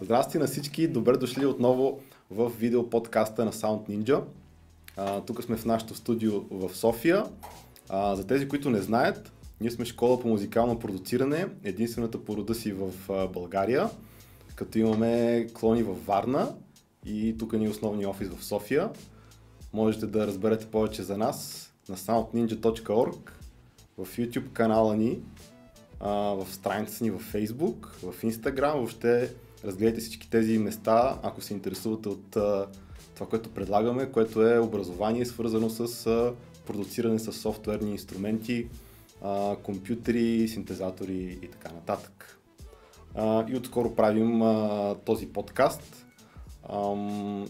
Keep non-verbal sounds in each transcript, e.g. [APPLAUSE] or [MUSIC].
Здрасти на всички, добре дошли отново в видео подкаста на Sound Ninja. А, тук сме в нашото студио в София. А, за тези, които не знаят, ние сме школа по музикално продуциране, единствената по рода си в България, като имаме клони във Варна и тук ни е основния офис в София. Можете да разберете повече за нас на soundninja.org, в YouTube канала ни, а, в страницата ни в Facebook, в Instagram, въобще разгледайте всички тези места, ако се интересувате от а, това, което предлагаме, което е образование, свързано с а, продуциране с софтуерни инструменти, а, компютри, синтезатори и така нататък. А, и отскоро правим а, този подкаст. Ам,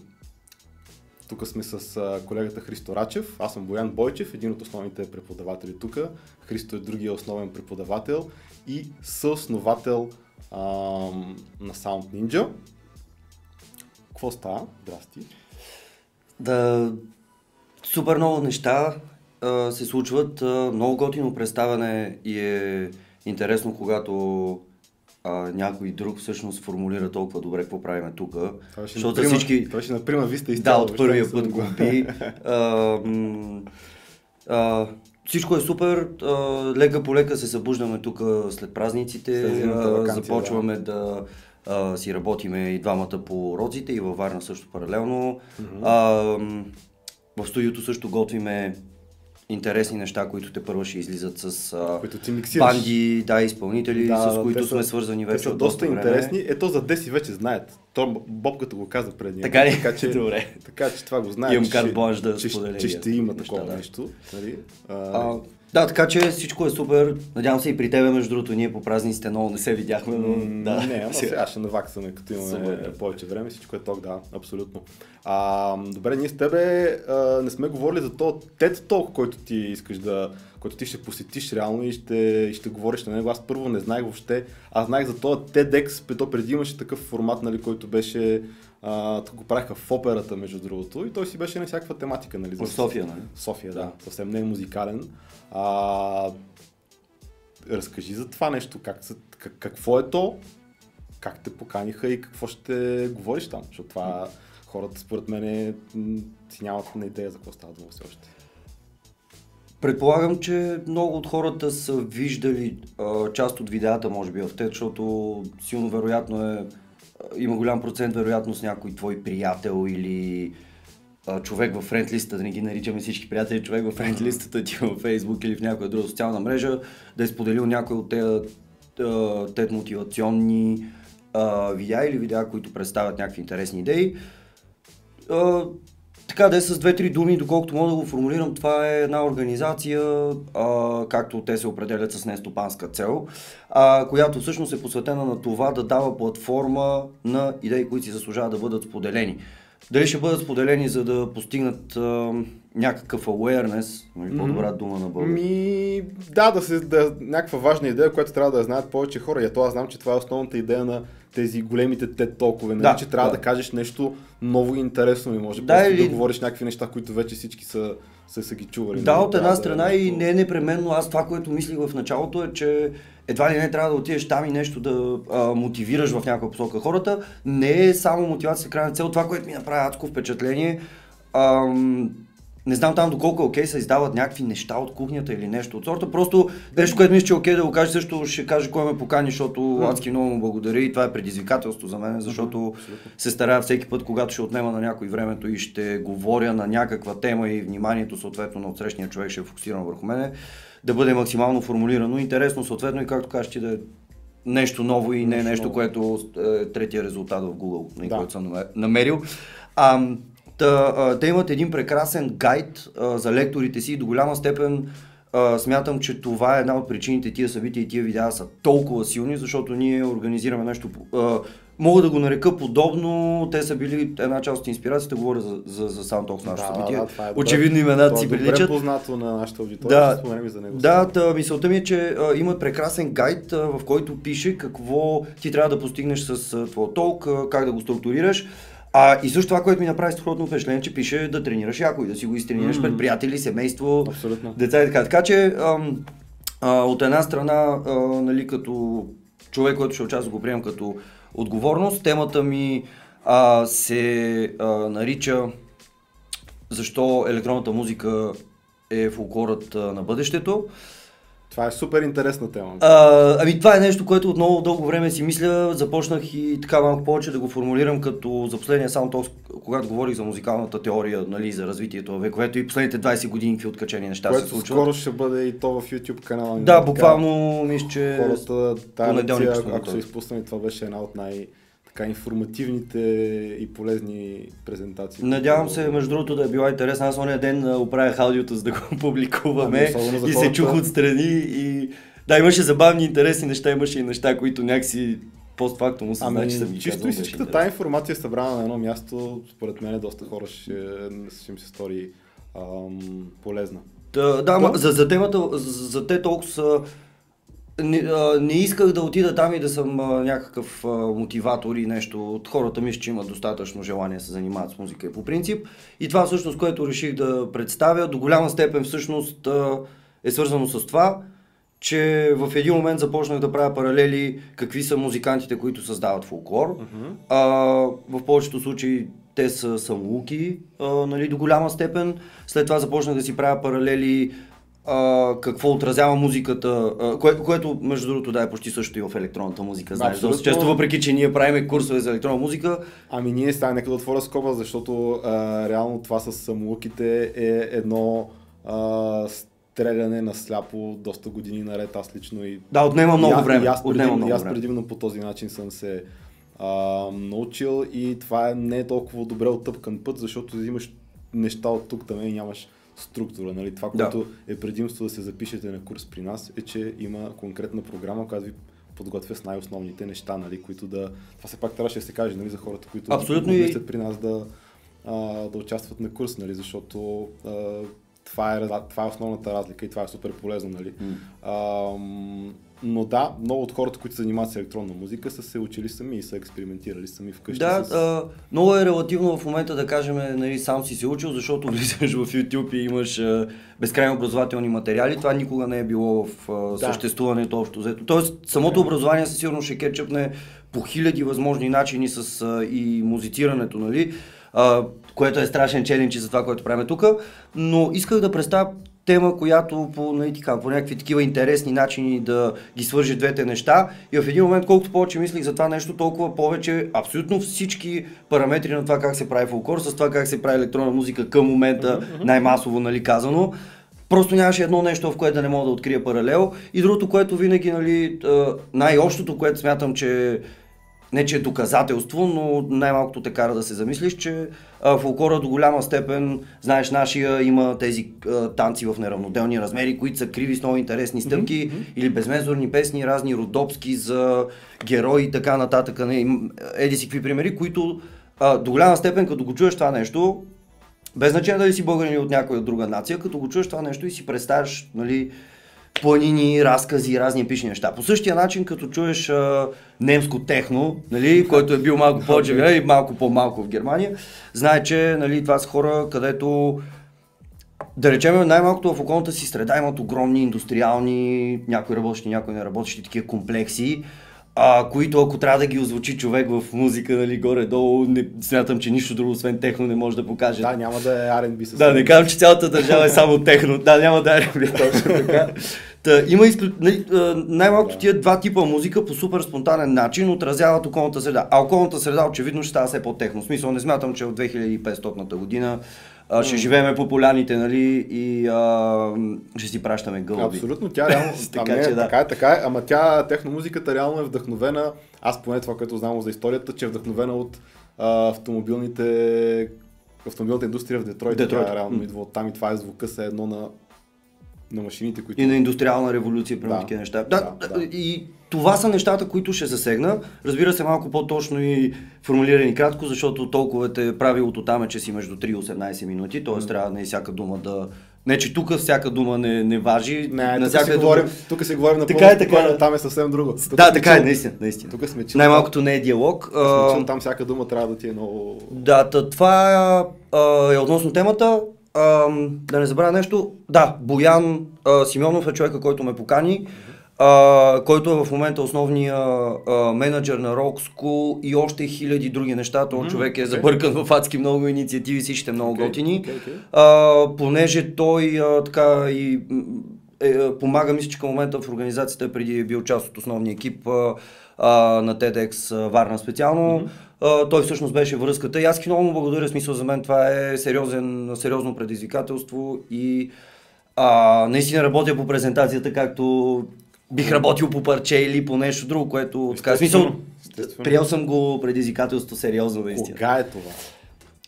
тук сме с колегата Христо Рачев. Аз съм Боян Бойчев, един от основните преподаватели тук. Христо е другия основен преподавател и съосновател а, на Sound Ninja. Какво става? Здрасти. Да, супер много неща а, се случват. А, много готино представяне и е интересно, когато а, някой друг всъщност формулира толкова добре какво правиме тук. Защото наприма- всички... Това ще наприма ви сте Да, от първия път го- би. [LAUGHS] А, а, всичко е супер. А, лека по лека се събуждаме тук след празниците. След а, ваканция, започваме да, а, си работиме и двамата по розите и във Варна също паралелно. А, м, в студиото също готвиме интересни неща, които те първо ще излизат с а, Които ти миксираш. банди, да, изпълнители, Да, с които те сме са- свързани Те вече са от доста време. интересни. Ето за Деси вече знаят. То Боб като го каза предния. Така ли? Така че, Добре. така че това го знаят. Имам карт бланш да че, споделя че ще има неща, такова да. нещо. Нали? А, А, да, така че всичко е супер. Надявам се и при тебе, между другото, ние по празниците много не се видяхме, но да. Не, ама сега [LAUGHS] ще наваксаме, като имаме Супер, повече време, всичко е ток, да, абсолютно. А, добре, ние с тебе а, не сме говорили за то TED Talk, който ти искаш да, който ти ще посетиш реално и ще, и ще говориш на него. Аз първо не знаех въобще, аз знаех за този TEDx, то преди имаше такъв формат, нали, който беше, а, го правиха в операта, между другото, и той си беше на всякаква тематика, нали? В София, нали? София, да. Да. Съвсем не е музикален. А, разкажи за това нещо, как, как, какво е то, как те поканиха и какво ще говориш там, защото това хората според мен си нямат на идея за какво става дума все още. Предполагам, че много от хората са виждали а, част от видеята, може би, в те, защото силно вероятно е, има голям процент вероятност някой твой приятел или а, човек в френдлистата, да не ги наричаме всички приятели, човек в френдлистата ти във Facebook или в някоя друга социална мрежа, да е споделил някой от тези а, тет мотивационни видеа или видеа, които представят някакви интересни идеи. А, така да е с две-три думи, доколкото мога да го формулирам, това е една организация, а, както те се определят с нестопанска цел, а, която всъщност е посветена на това да дава платформа на идеи, които си заслужават да бъдат споделени. Дали ще бъдат споделени, за да постигнат а, някакъв awareness, нали, по-добра дума на български. Ми, да, да се, да, някаква важна идея, която трябва да знаят повече хора. И аз знам, че това е основната идея на тези големите TED толкове, нали? Да, че трябва да. да. кажеш нещо ново и интересно и може Да, просто или- да говориш някакви неща, които вече всички са, са, са ги чували. Да, нали? от една Трябва страна да е и не е непременно аз това, което мислих в началото е, че едва ли не трябва да отидеш там и нещо да а, мотивираш в някаква посока хората. Не е само мотивация крайна цел. Това, което ми направи адско впечатление, ам, не знам там доколко е окей, се издават някакви неща от кухнята или нещо от сорта. Просто нещо, което мисля, че е окей да го каже, също ще каже кой ме покани, защото адски много му благодаря и това е предизвикателство за мен, защото се старая всеки път, когато ще отнема на някой времето и ще говоря на някаква тема и вниманието съответно на отсрещния човек ще е фокусирано върху мене, да бъде максимално формулирано, интересно съответно и както кажеш ти да е нещо ново и не Нещо нещо, което е третия резултат в Google, на Да. който съм намер- намерил. А, та, а, те имат един прекрасен гайд а, за лекторите си и до голяма степен а, смятам, че това е една от причините тия събития и тия видеа са толкова силни, защото ние организираме нещо, а, мога да го нарека подобно, те са били една част от инспирацията, говоря за, за, за SoundTalks нашето Да, събитие. да, това е. Очевидно имената То е си добре приличат. познато на нашата аудитория, Да, споменем за него. да, та, мисълта ми е, че а, имат прекрасен гайд, а, в който пише какво ти трябва да постигнеш с твоя толк, а, как да го структурираш. А, и също това, което ми направи страхотно впечатление, че пише да тренираш яко и да си го изтренираш Мгм. пред приятели, семейство, Абсолютно. деца и така. Така че ам, А, от една страна, а, нали, като човек, който ще участва, го приемам като отговорност. Темата ми а, се а, нарича Защо електронната музика е фолклорът на бъдещето. Това е супер интересна тема. А, ами това е нещо, което отново дълго време си мисля. Започнах и така малко повече да го формулирам като за последния Soundtalks, когато говорих за музикалната теория, нали, за развитието на вековето и последните 20 години какви откачени неща което се случват. скоро ще бъде и то в YouTube канала. Да, буквално мисля, че Хората, тази лекция, ако са изпуснали, това беше една от най- така информативните и полезни презентации. Надявам се, между другото, да е била интересна. Аз ония ден оправях аудиото, за да го [LAUGHS] публикуваме Ами, особено за и се чух отстрани и да, имаше забавни, интересни неща, имаше и неща, които някакси постфактум осъзнах, Ами, че съм чисто казал, и всичката тази информация е събрана на едно място, според мен доста хора ще, ще им се стори ам, полезна. Да, да, ма, за, за темата, за, за те толкова са... Не, а, не исках да отида там и да съм а, някакъв а, мотиватор и нещо. От хората мисля, че имат достатъчно желание да се занимават с музика по принцип. И това всъщност, което реших да представя, до голяма степен всъщност а, е свързано с това, че в един момент започнах да правя паралели какви са музикантите, които създават фолклор. А, в повечето случаи те са самоуки, а, нали, до голяма степен. След това започнах да си правя паралели а, какво отразява музиката, а, кое, което между другото да е почти също и в електронната музика. Знаеш, Абсолютно. доста често, въпреки че ние правиме курсове за електронна музика, Ами ние сега нека да отворя скоба, защото а, реално това с самолуките е едно а, стреляне на сляпо доста години наред. Аз лично и да, отнема много и, време. И аз, отнема предимно, много и аз време. предимно по този начин съм се а, научил и това е не е толкова добре оттъпкан път, защото взимаш неща от тук там и нямаш структура. Нали? Това, Да. което е предимство да се запишете на курс при нас, е, че има конкретна програма, която ви подготвя с най-основните неща, нали, които да... Това все пак трябваше да се каже нали, за хората, които Абсолютно и- при нас да, а, да участват на курс, нали, защото а, това, е, това е основната разлика и това е супер полезно. Нали. М. Ам, но да, много от хората, които се занимават с електронна музика, са се учили сами и са експериментирали сами вкъщи. Да, с... а, много е релативно в момента да кажем, нали, сам си се учил, защото [LAUGHS] влизаш в YouTube и имаш а, безкрайно образователни материали. Това никога не е било в а, Да. съществуването общо взето. Тоест, самото образование със сигурност ще кетчъпне по хиляди възможни начини с а, и музицирането, нали? А, което е страшен челендж за това, което правим тук. Но исках да представя тема, която по, нали, така, по някакви такива интересни начини да ги свържи двете неща. И в един момент, колкото повече мислих за това нещо, толкова повече абсолютно всички параметри на това как се прави фолклор, с това как се прави електронна музика към момента, най-масово нали, казано, Просто нямаше едно нещо, в което да не мога да открия паралел. И другото, което винаги, нали, най-общото, което смятам, че не че е доказателство, но най-малкото те кара да се замислиш, че а, фолклора до голяма степен, знаеш, нашия има тези а, танци в неравноделни размери, които са криви с много интересни стъпки, или безмезорни песни, разни родопски за герои и така нататък. Не, еди си какви примери, които а, до голяма степен, като го чуеш това нещо, без значение дали си българин или от някоя друга нация, като го чуеш това нещо и си представяш, нали, планини, разкази, разни епични неща. По същия начин, като чуеш а, немско техно, нали, който е бил малко по-джавия и малко по-малко в Германия, знае, че нали, това са хора, където да речем, най-малкото в околната си среда имат огромни индустриални, някои работещи, някои не работещи такива комплекси, а, които ако трябва да ги озвучи човек в музика, нали, горе-долу, не, смятам, че нищо друго, освен техно, не може да покаже. Да, няма да е R&B с Да, не казвам, че цялата държава е само техно. Да, няма да е [LAUGHS] точно така. Та, има изклю... нали, най-малкото тия два типа музика по супер спонтанен начин отразяват околната среда. А околната среда очевидно ще става все по-техно. В смисъл не смятам, че от 2500 година а, ще живееме по поляните, нали, и а, ще си пращаме гълъби. Абсолютно, тя реално. [LAUGHS] Така а, не, че да. така е, така е, ама тя, техномузиката реално е вдъхновена, аз поне това, което знам за историята, че е вдъхновена от а, автомобилните автомобилната индустрия в Детройт. Детройт. Тя реално М. идва от там и това е звука се едно на, на машините, които... И на индустриална революция, примерно Да. такива неща. Да, да, да. И това са нещата, които ще засегна. Разбира се, малко по-точно и формулирани кратко, защото толкова е правилото там е, че си между 3 и 18 минути, т.е. трябва не всяка дума да... Не, че тук всяка дума не, не важи. Не, на тук, си дума- говорим, тук си говорим на Така е, така е. там е съвсем друго. Тук Да, така е, чил- наистина, наистина. Тук сме чил. Най-малкото не е диалог. Сме А, чил, там всяка дума трябва да ти е много... Да, това а, е относно темата. ам, да не забравя нещо, да, Боян а, Симеонов е човека, който ме покани, а, който е в момента основния а, менеджер на Rock School и още хиляди други неща. Този Мгм, човек е забъркан в адски много инициативи, всичките много Окей, готини. окей, окей. А, понеже той а, така и е, е, помага, мисля, че към момента в организацията преди е бил част от основния екип а, а, на TEDx а, Варна специално. А, той всъщност беше връзката и аз ти много му благодаря, смисъл за мен това е сериозен, сериозно предизвикателство и а, наистина работя по презентацията, както бих работил по парче или по нещо друго, което така, смисъл, Естествено, приел съм го предизвикателство сериозно наистина. Кога е това?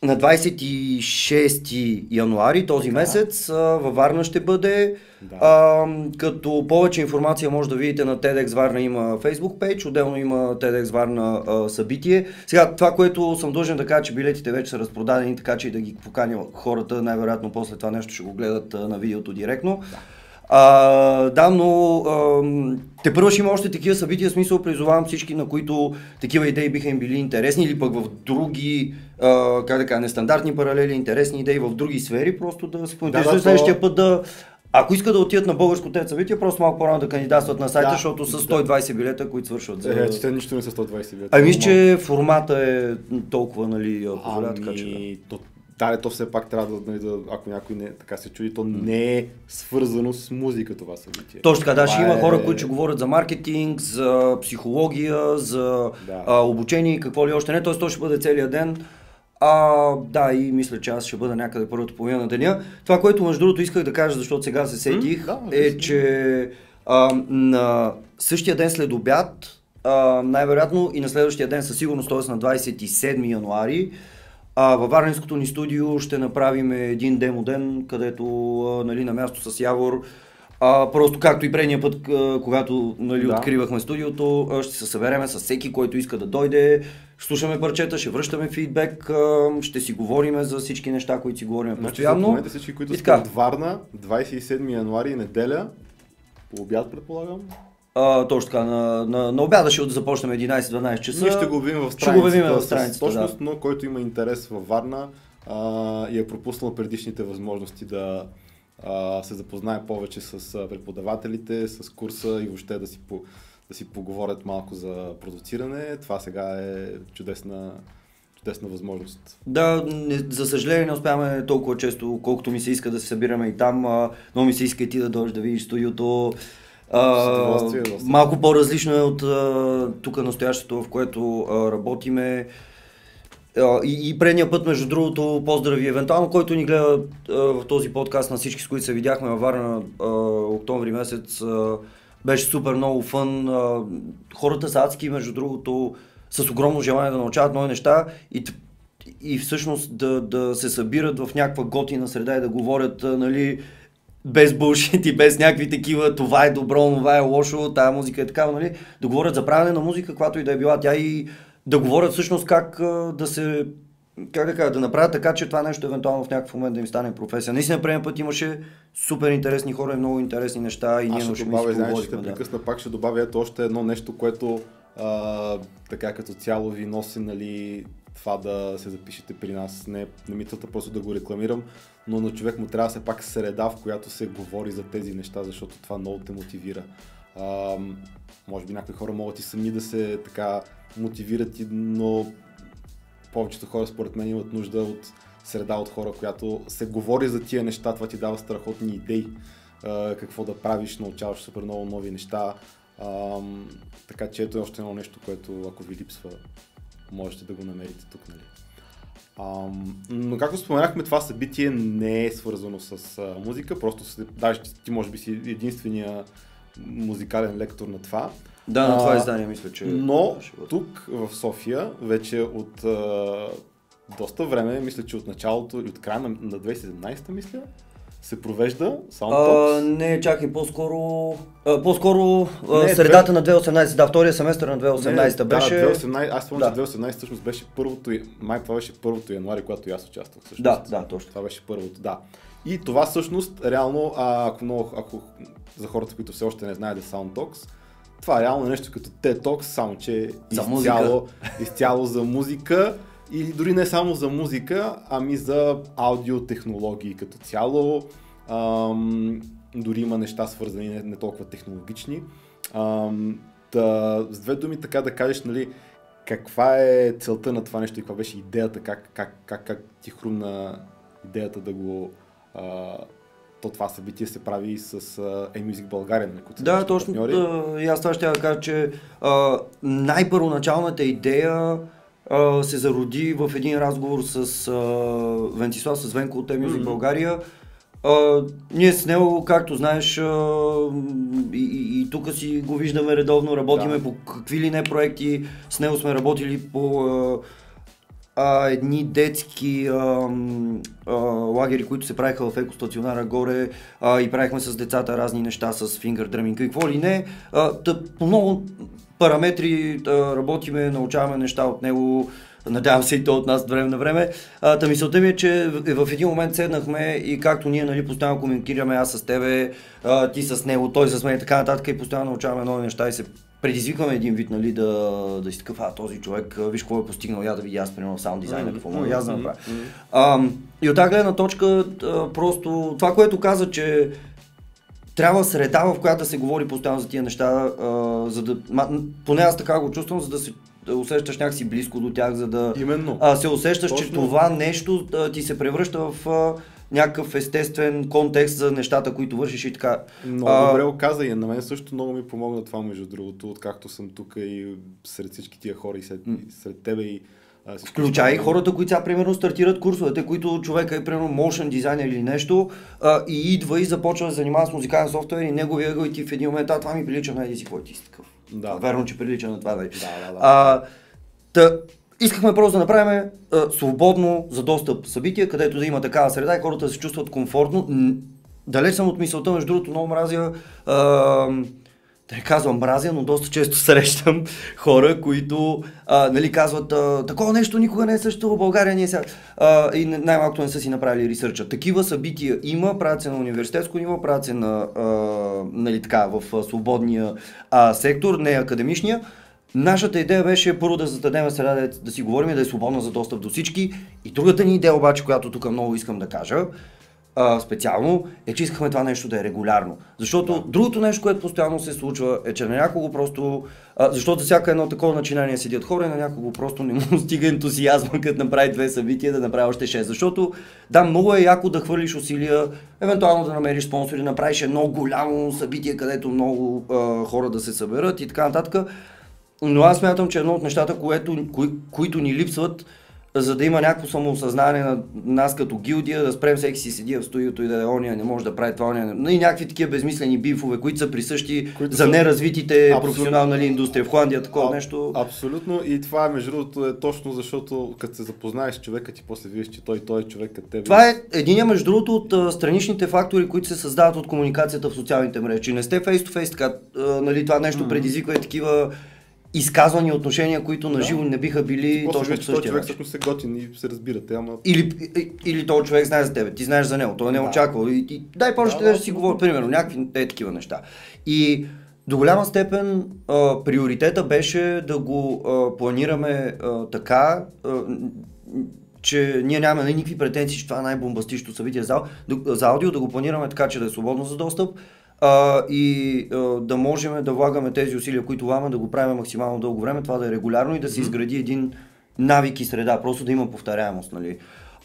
На 26 януари този месец а, във Варна ще бъде. Да. А, като повече информация може да видите на TEDx Варна има Facebook пейдж, отделно има TEDx Варна а, събитие. Сега това, което съм дължен да кажа, че билетите вече са разпродадени, така че и да ги поканя хората, най-вероятно после това нещо ще го гледат а, на видеото директно. Да. А, да, но ам, те първо ще има още такива събития, смисъл призовавам всички, на които такива идеи биха им били интересни или пък в други, а, как да кажа, нестандартни паралели, интересни идеи в други сфери, просто да се да, то- следващия път да ако искат да отидат на българско тези събитие, просто малко по-рано да кандидатстват на сайта, Да, защото са да. 120 билета, които свършват. За... Е, че те нищо не са 120 билета. Ами че формата е толкова, нали, позволява, така че да. Ами, то, да, то все пак трябва да, нали, да, ако някой не, така се чуди, то не е свързано с музика това събитие. Точно така, да, ще има хора, е- които ще говорят за маркетинг, за психология, за Да. а, обучение и какво ли още не. Тоест, то ще бъде целият ден. А, да, и мисля, че аз ще бъда някъде първата половина на деня. Това, което между другото исках да кажа, защото сега се сетих, М, да, е, че а, на същия ден след обяд, а, най-вероятно и на следващия ден със сигурност, т.е. на 27 януари, а, във Варненското ни студио ще направим един демо ден, където а, нали, на място с Явор а, просто както и предния път, когато нали, Да. откривахме студиото, ще се събереме с всеки, който иска да дойде, ще слушаме парчета, ще връщаме фидбек, ще си говорим за всички неща, които си говорим Значи, постоянно. запомнете всички, които така. от Варна, 27 януари, неделя, по обяд предполагам. А, точно така, на, на, на обяда ще започнем 11-12 часа. Ние ще го обявим в страницата, в страницата, точност, да. но който има интерес във Варна а, и е пропуснал предишните възможности да а, се запознае повече с преподавателите, с курса и въобще да си, по, да си поговорят малко за продуциране, това сега е чудесна, чудесна възможност. Да, не, за съжаление не успяваме толкова често, колкото ми се иска да се събираме и там. Много ми се иска и ти да дойдеш да видиш студиото. А, удоволствие. малко по-различно е от а, тук настоящето, в което а, работиме. А, И, и предния път, между другото, поздрави евентуално, който ни гледа а, в този подкаст на всички, с които се видяхме във Варна а, октомври месец. А, беше супер много фън. А, хората са адски, между другото, с огромно желание да научават нови неща и, и всъщност да, да се събират в някаква готина среда и да говорят, нали, без булшит и без някакви такива, това е добро, това е лошо, тая музика е такава, нали, да говорят за правене на музика, каквато и да е била тя и да говорят всъщност как да се как да кажа, да направят така, че това нещо евентуално в някакъв момент да им стане професия. Наистина, предния път имаше супер интересни хора и много интересни неща и ние ще добавя, знаеш, ще Да. прекъсна, пак ще добавя ето още едно нещо, което а, така като цяло ви носи, нали, това да се запишете при нас. Не, не ми целта просто да го рекламирам, но на човек му трябва все пак среда, в която се говори за тези неща, защото това много те мотивира. А, може би някои хора могат и сами да се така мотивират, но повечето хора според мен имат нужда от среда от хора, която се говори за тия неща, това ти дава страхотни идеи, какво да правиш, научаваш супер много нови неща. Така че ето е още едно нещо, което ако ви липсва, можете да го намерите тук. Нали? Ам, но както споменахме, това събитие не е свързано с а, музика, просто се, даже ти, може би си единствения музикален лектор на това. Да, на това издание мисля, че... Но тук в София вече от а, доста време, мисля, че от началото и от края на, на 2017 мисля, се провежда А, не, чакай, по-скоро, а, по-скоро Не, средата на 2018, да, втория семестър на 2018 Не, беше... Да, 2018, аз спомням, Да. че 2018 всъщност беше първото, май това беше първото януари, когато и аз участвах всъщност. Да, да, точно. Това беше първото, да. И това всъщност, реално, а, ако, много, ако за хората, които все още не знаят за Soundtalks, това е реално нещо като TED Talks, само че За изцяло, изцяло за музика И дори не само за музика, ами за аудиотехнологии като цяло. Ам, дори има неща свързани не, не толкова технологични. Ам, да, с две думи така да кажеш, нали, каква е целта на това нещо и каква беше идеята, как, как, как, как ти хрумна идеята да го а, то това събитие се прави и с e-Music България, нали, които Да, точно. Да, и аз това ще кажа, че а, най-първоначалната идея а, се зароди в един разговор с а, Вентислав, с Венко от e-Music mm-hmm. България. А, ние с него, както знаеш, а, и, и, и тук си го виждаме редовно, работиме да. по какви ли не проекти. С него сме работили по а, а, едни детски а, а, лагери, които се правиха в екостационара горе а, и правихме с децата разни неща с фингър дръминг, какво ли не. А, тъп, много параметри работиме, научаваме неща от него, надявам се и то от нас от време на време. А, та мисълта ми е, че в един момент седнахме и както ние нали, постоянно коментираме, аз с тебе, а, ти с него, той с мен и така нататък и постоянно научаваме нови неща и се предизвикваме един вид, нали, да, да си такъв, а този човек, виж какво е постигнал, я да видя аз, примерно, саунд дизайна, какво мога аз да направя. и от тази гледна точка, а, просто това, което каза, че трябва среда, в която да се говори постоянно за тия неща, а, за да, поне аз така го чувствам, за да се усещаш някакси близко до тях, за да Именно. А, се усещаш, Точно. че това нещо а, ти се превръща в а, някакъв естествен контекст за нещата, които вършиш и така. Много а... добре го каза и на мен също много ми помогна това, между другото, откакто съм тук и сред всички тия хора и сред, и сред тебе и Включай хората, които сега примерно стартират курсовете, които човека е примерно motion дизайнер или нещо а, и идва и започва да се занимава с музикален софтуер и неговия го и ти в един момент, а това ми прилича на еди си, кой ти си такъв. Да. А, верно, че прилича на това. Нали? Да, да, да. А, та, Искахме просто да направим а, свободно за достъп събития, където да има такава среда и хората да се чувстват комфортно. Далеч съм от мисълта, между другото, много мразя. А, да не казвам мразя, но доста често [LAUGHS] срещам хора, които а, нали, казват такова нещо никога не е също в България, ние сега а, и най-малкото не са си направили ресърча. Такива събития има, правят се на университетско ниво, правят се на, а, нали, така, в свободния а, сектор, не академичния. Нашата идея беше първо да зададем среда да, да си говорим и да е свободна за достъп до всички. И другата ни идея обаче, която тук много искам да кажа, а, специално, е, че искахме това нещо да е регулярно. Защото да. другото нещо, което постоянно се случва, е, че на някого просто, а, защото всяка едно такова начинание седят хора и на някого просто не му [LAUGHS] стига ентусиазма, като направи две събития, да направи още шест. Защото, да, много е яко да хвърлиш усилия, евентуално да намериш спонсори, да направиш едно голямо събитие, където много а, хора да се съберат и така нататък. Но аз смятам, че едно от нещата, което, кои, които ни липсват, за да има някакво самоосъзнание на нас като гилдия, да спрем всеки си седи в студиото и да е ония не може да прави това, ония не... И някакви такива безмислени бифове, които са присъщи които за са... неразвитите Абсолютно... професионална индустрия в Холандия, такова а, нещо. Абсолютно и това между другото е точно защото като се запознаеш с човека ти после видиш, че той, той е човек като теб. Това е един между другото от а, страничните фактори, които се създават от комуникацията в социалните мрежи. Не сте face, така, а, нали, това нещо mm-hmm. предизвиква и такива изказвани отношения, които на живо не биха били точно по същия човек всъщност се готин и се разбирате, ама... Или, или този човек знае за тебе, ти знаеш за него, той не е да. очаквал. И, и, дай повече да, да, да си говори, примерно, някакви е такива неща. И до голяма степен а, приоритета беше да го а, планираме а, така, а, че ние нямаме никакви претенции, че това е най-бомбастично събитие за, за аудио, да го планираме така, че да е свободно за достъп, а, и а, да можем да влагаме тези усилия, които влагаме, да го правим максимално дълго време, това да е регулярно и да се изгради един навик и среда, просто да има повторяемост. Нали.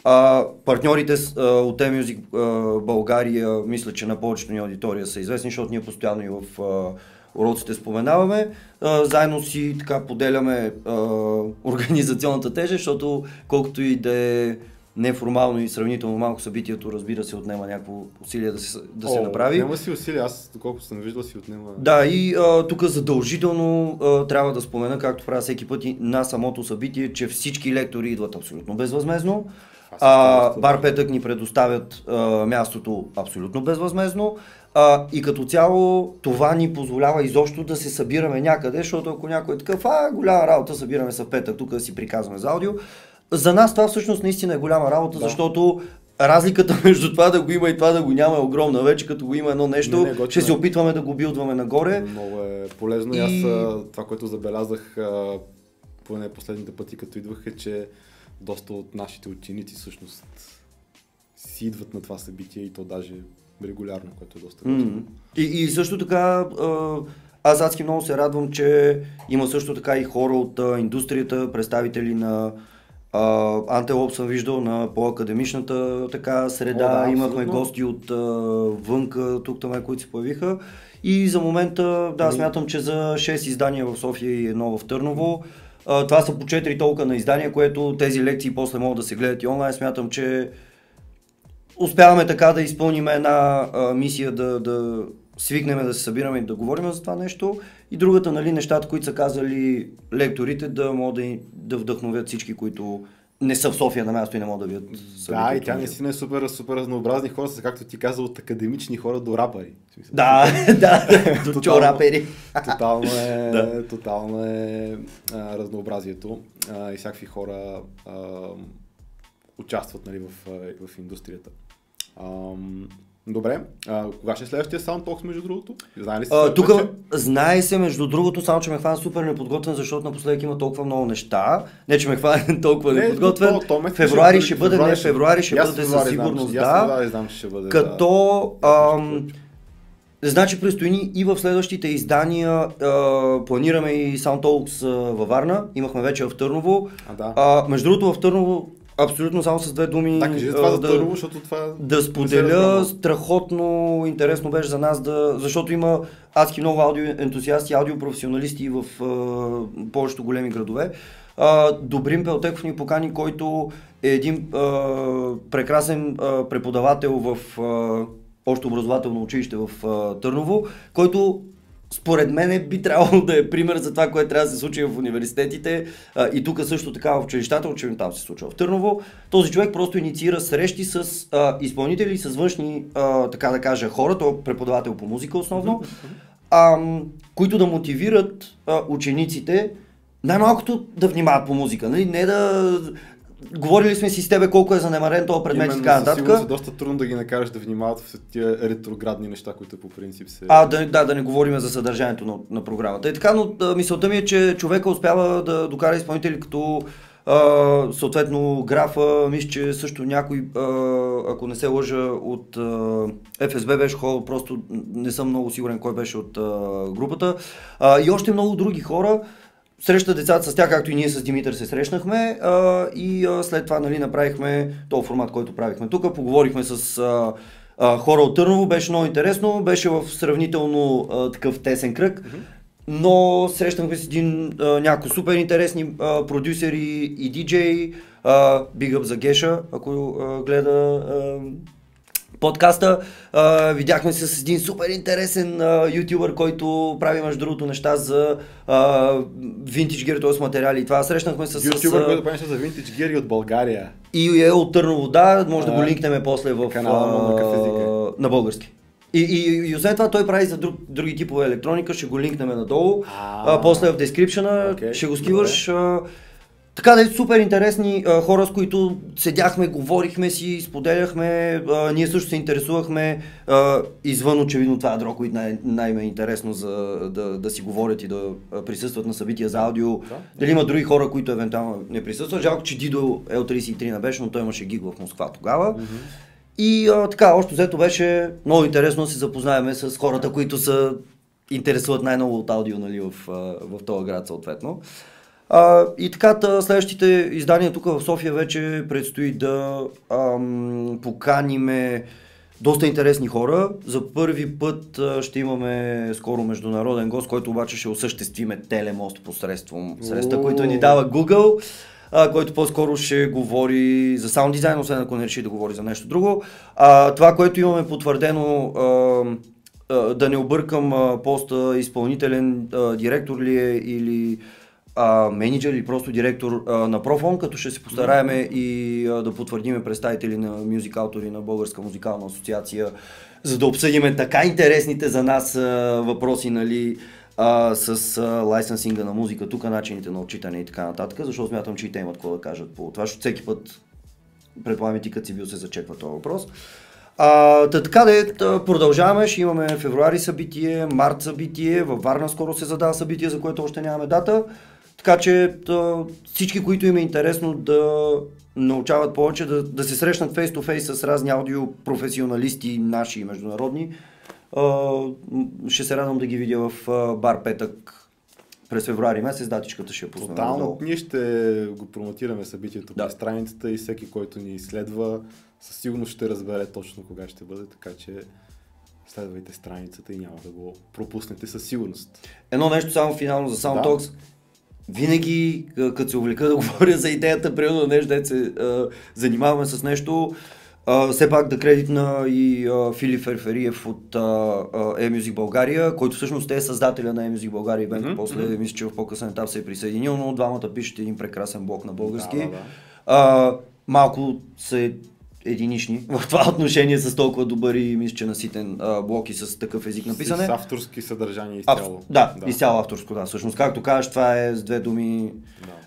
А, партньорите а, от E-Music България, мисля, че на повечето ни аудитория са известни, защото ние постоянно и в а, уроците споменаваме. А, заедно си така поделяме а, организационната тежест, защото колкото и да е неформално и сравнително малко събитието, разбира се, отнема някакво усилие да се, да О, се направи. Няма си усилия, аз доколкото съм виждал си отнема. Да, и а, тук задължително а, трябва да спомена, както правя всеки път и на самото събитие, че всички лектори идват абсолютно безвъзмезно. А, бар Петък ни предоставят а, мястото абсолютно безвъзмезно. А, и като цяло това ни позволява изобщо да се събираме някъде, защото ако някой е такъв, а голяма работа, събираме се в петък, тук да си приказваме за аудио, за нас това всъщност наистина е голяма работа, да. защото разликата [LAUGHS] между това да го има и това да го няма е огромна. Вече като го има едно нещо, не, не, ще се опитваме да го билдваме нагоре. Много е полезно. И... Аз това, което забелязах поне последните пъти, като идвах е, че доста от нашите ученици всъщност си идват на това събитие и то даже регулярно, което е доста mm-hmm. и, и също така, аз адски много се радвам, че има също така и хора от индустрията, представители на Антелоп съм виждал на по-академичната така среда, О, да, имахме гости от а, вънка, тук там, които се появиха. И за момента, да, ами- смятам, че за 6 издания в София и едно в Търново, а, това са по 4 толка на издания, което тези лекции после могат да се гледат и онлайн. Смятам, че успяваме така да изпълним една а, мисия да, да свикнем да се събираме и да говорим за това нещо. И другата, нали, нещата, които са казали лекторите, да могат да, да вдъхновят всички, които не са в София на място и не могат да видят. Да, и тя наистина е супер, супер разнообразни хора, са, както ти каза, от академични хора до рапъри. Да, [LAUGHS] да, [LAUGHS] до чо рапери. Тотално е, [LAUGHS] да. тотално е а, разнообразието а, и всякакви хора а, участват нали, в, в индустрията. А, Добре, а, кога ще е следващия Soundbox между другото? Знае ли се? Тук знае се между другото, само че ме хвана супер неподготвен, защото напоследък има толкова много неща. Не, че ме хвана [LAUGHS] толкова не, неподготвен. То, то, февруари ще, бъде, не, февруари ще бъде със сигурност, да. Знам, ще бъде, като. Ам, Значи предстои и в следващите издания а, планираме и Sound във Варна, имахме вече в Търново. А, да. а, между другото в Търново Абсолютно само с две думи. Да, кажи това да, за Търново, защото това... Да споделя, страхотно интересно беше за нас, да, защото има адски много аудио ентусиасти, аудиопрофесионалисти в а, повечето големи градове. А, Добрин Пелтеков ни покани, който е един а, прекрасен а, преподавател в а, Общо образователно училище в а, Търново, който според мен би трябвало да е пример за това, което трябва да се случи в университетите а, и тук също така в училищата, очевидно там се случва в Търново. Този човек просто инициира срещи с а, изпълнители, с външни, а, така да кажа, хора, той е преподавател по музика основно, а, които да мотивират а, учениците най-малкото да внимават по музика. Нали? Не да Говорили сме си с тебе колко е занемарен този предмет Именно, и така нататък. Именно, е доста трудно да ги накараш да внимават в тия ретроградни неща, които по принцип се... А, да, да, да не говорим за съдържанието на, на програмата. И така, но да, мисълта ми е, че човека успява да докара изпълнители като а, съответно графа, мисля, че също някой, а, ако не се лъжа, от а, ФСБ беше хора, просто не съм много сигурен кой беше от групата. И още много други хора, среща децата с тях, както и ние с Димитър се срещнахме а, и а, след това нали, направихме този формат, който правихме тук. Поговорихме с а, а, хора от Търново, беше много интересно, беше в сравнително а, такъв тесен кръг. Mm-hmm. Но срещнахме с един а, някои супер интересни а, продюсери и диджеи. Big Up за Геша, ако а, гледа а, подкаста. А, видяхме се с един супер интересен а, ютубър, който прави между другото неща за винтидж гир, т.е. материали. И това срещнахме с... Ютубър, който прави за винтидж гири от България. И е от Търново, да, може а, да го линкнем после в... Канала на, на български. И, и, и освен това той прави за друг, други типове електроника, ще го линкнем надолу. А, а, после в дескрипшена okay, ще го скиваш. Така да е супер интересни а, хора, с които седяхме, говорихме си, споделяхме, а, ние също се интересувахме а, извън очевидно това ядро, които най- най-ме е интересно за да, да си говорят и да присъстват на събития за аудио. Да. Дали има други хора, които евентуално не присъстват. Жалко, че Дидо L33 не беше, но той имаше гиг в Москва тогава. Mm-hmm. И а, така, още взето беше много интересно да се запознаеме с хората, които са интересуват най-много от аудио нали, в, в този град съответно. А, и така, та, следващите издания тук в София вече предстои да ам, поканиме доста интересни хора. За първи път ще имаме скоро международен гост, който обаче ще осъществиме телемост посредством средства, които ни дава Google, а, който по-скоро ще говори за саунд дизайн, освен ако не реши да говори за нещо друго. А, това, което имаме потвърдено, а, да не объркам поста изпълнителен директор ли е или а, менеджер или просто директор а, на Профон, като ще се постараеме и а, да потвърдиме представители на мюзик автори на Българска музикална асоциация, за да обсъдиме така интересните за нас а, въпроси, нали, а, с а, лайсенсинга на музика, тук начините на отчитане и така нататък, защото смятам, че и те имат какво да кажат по това, защото всеки път, предполагам ти като си бил се зачеква този въпрос. А, та, така да е, продължаваме, ще имаме февруари събитие, март събитие, във Варна скоро се задава събитие, за което още нямаме дата. Така че да, всички, които им е интересно да научават повече, да, да се срещнат фейс-то-фейс с разни аудиопрофесионалисти, наши и международни, а, ще се радвам да ги видя в а, бар Петък през февруари месец, датичката ще я пуснем. Тотално. Ние ще го промотираме събитието Да. през страницата и всеки, който ни следва, със сигурност ще разбере точно кога ще бъде, така че следвайте страницата и няма да го пропуснете със сигурност. Едно нещо само финално за Sound Да. Винаги, като се увлека да [LAUGHS] говоря за идеята, примерно нещо, да се а, занимаваме с нещо, а, все пак да кредитна и а, Филип Ферфериев от а, а, E-Music България, който всъщност е създателя на E-Music България и Венко Мгм, после, мисля, че в по-късен етап се е присъединил, но двамата пишат един прекрасен блог на български. Да, да, да. А, малко са единични [LAUGHS] в това отношение с толкова добър и мисля, че наситен а, блок и с такъв език на писане. С авторски съдържания Абс... изцяло. Да, да, изцяло авторско, да. Всъщност, както кажеш, това е с две думи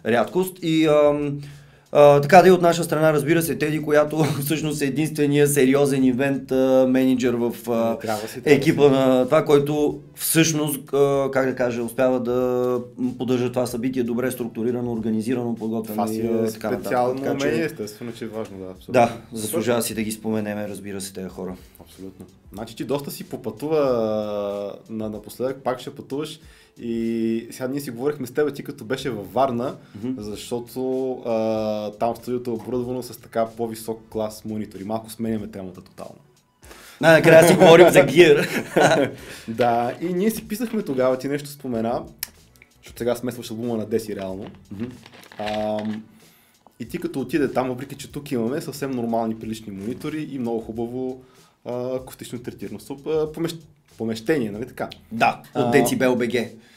Да. рядкост. И ам, а, така да и от наша страна, разбира се, Теди, която [LAUGHS] всъщност е единствения сериозен ивент а, менеджер в а, трябва си, екипа на това, който всъщност, а, как да кажа, успява да поддържа това събитие добре структурирано, организирано, подготвено Това си е така специално Така че- умение, естествено, че е важно, да. Абсолютно. Да, заслужава си да ги споменеме, разбира се, тези хора. Абсолютно. Значи ти доста си попътува на, напоследък, пак ще пътуваш и сега ние си говорихме с теб, ти като беше във Варна, защото а, там студиото е оборудвано с така по-висок клас монитори. Малко сменяме темата тотално. Най-накрая си говорим за гир. [LAUGHS] да, и ние си писахме тогава, ти нещо спомена, защото сега смесваш албума на Деси реално. А, и ти като отиде там, въпреки че тук имаме съвсем нормални прилични монитори и много хубаво акустично третирано помещ... помещение, нали така? да, от Децибел БГ.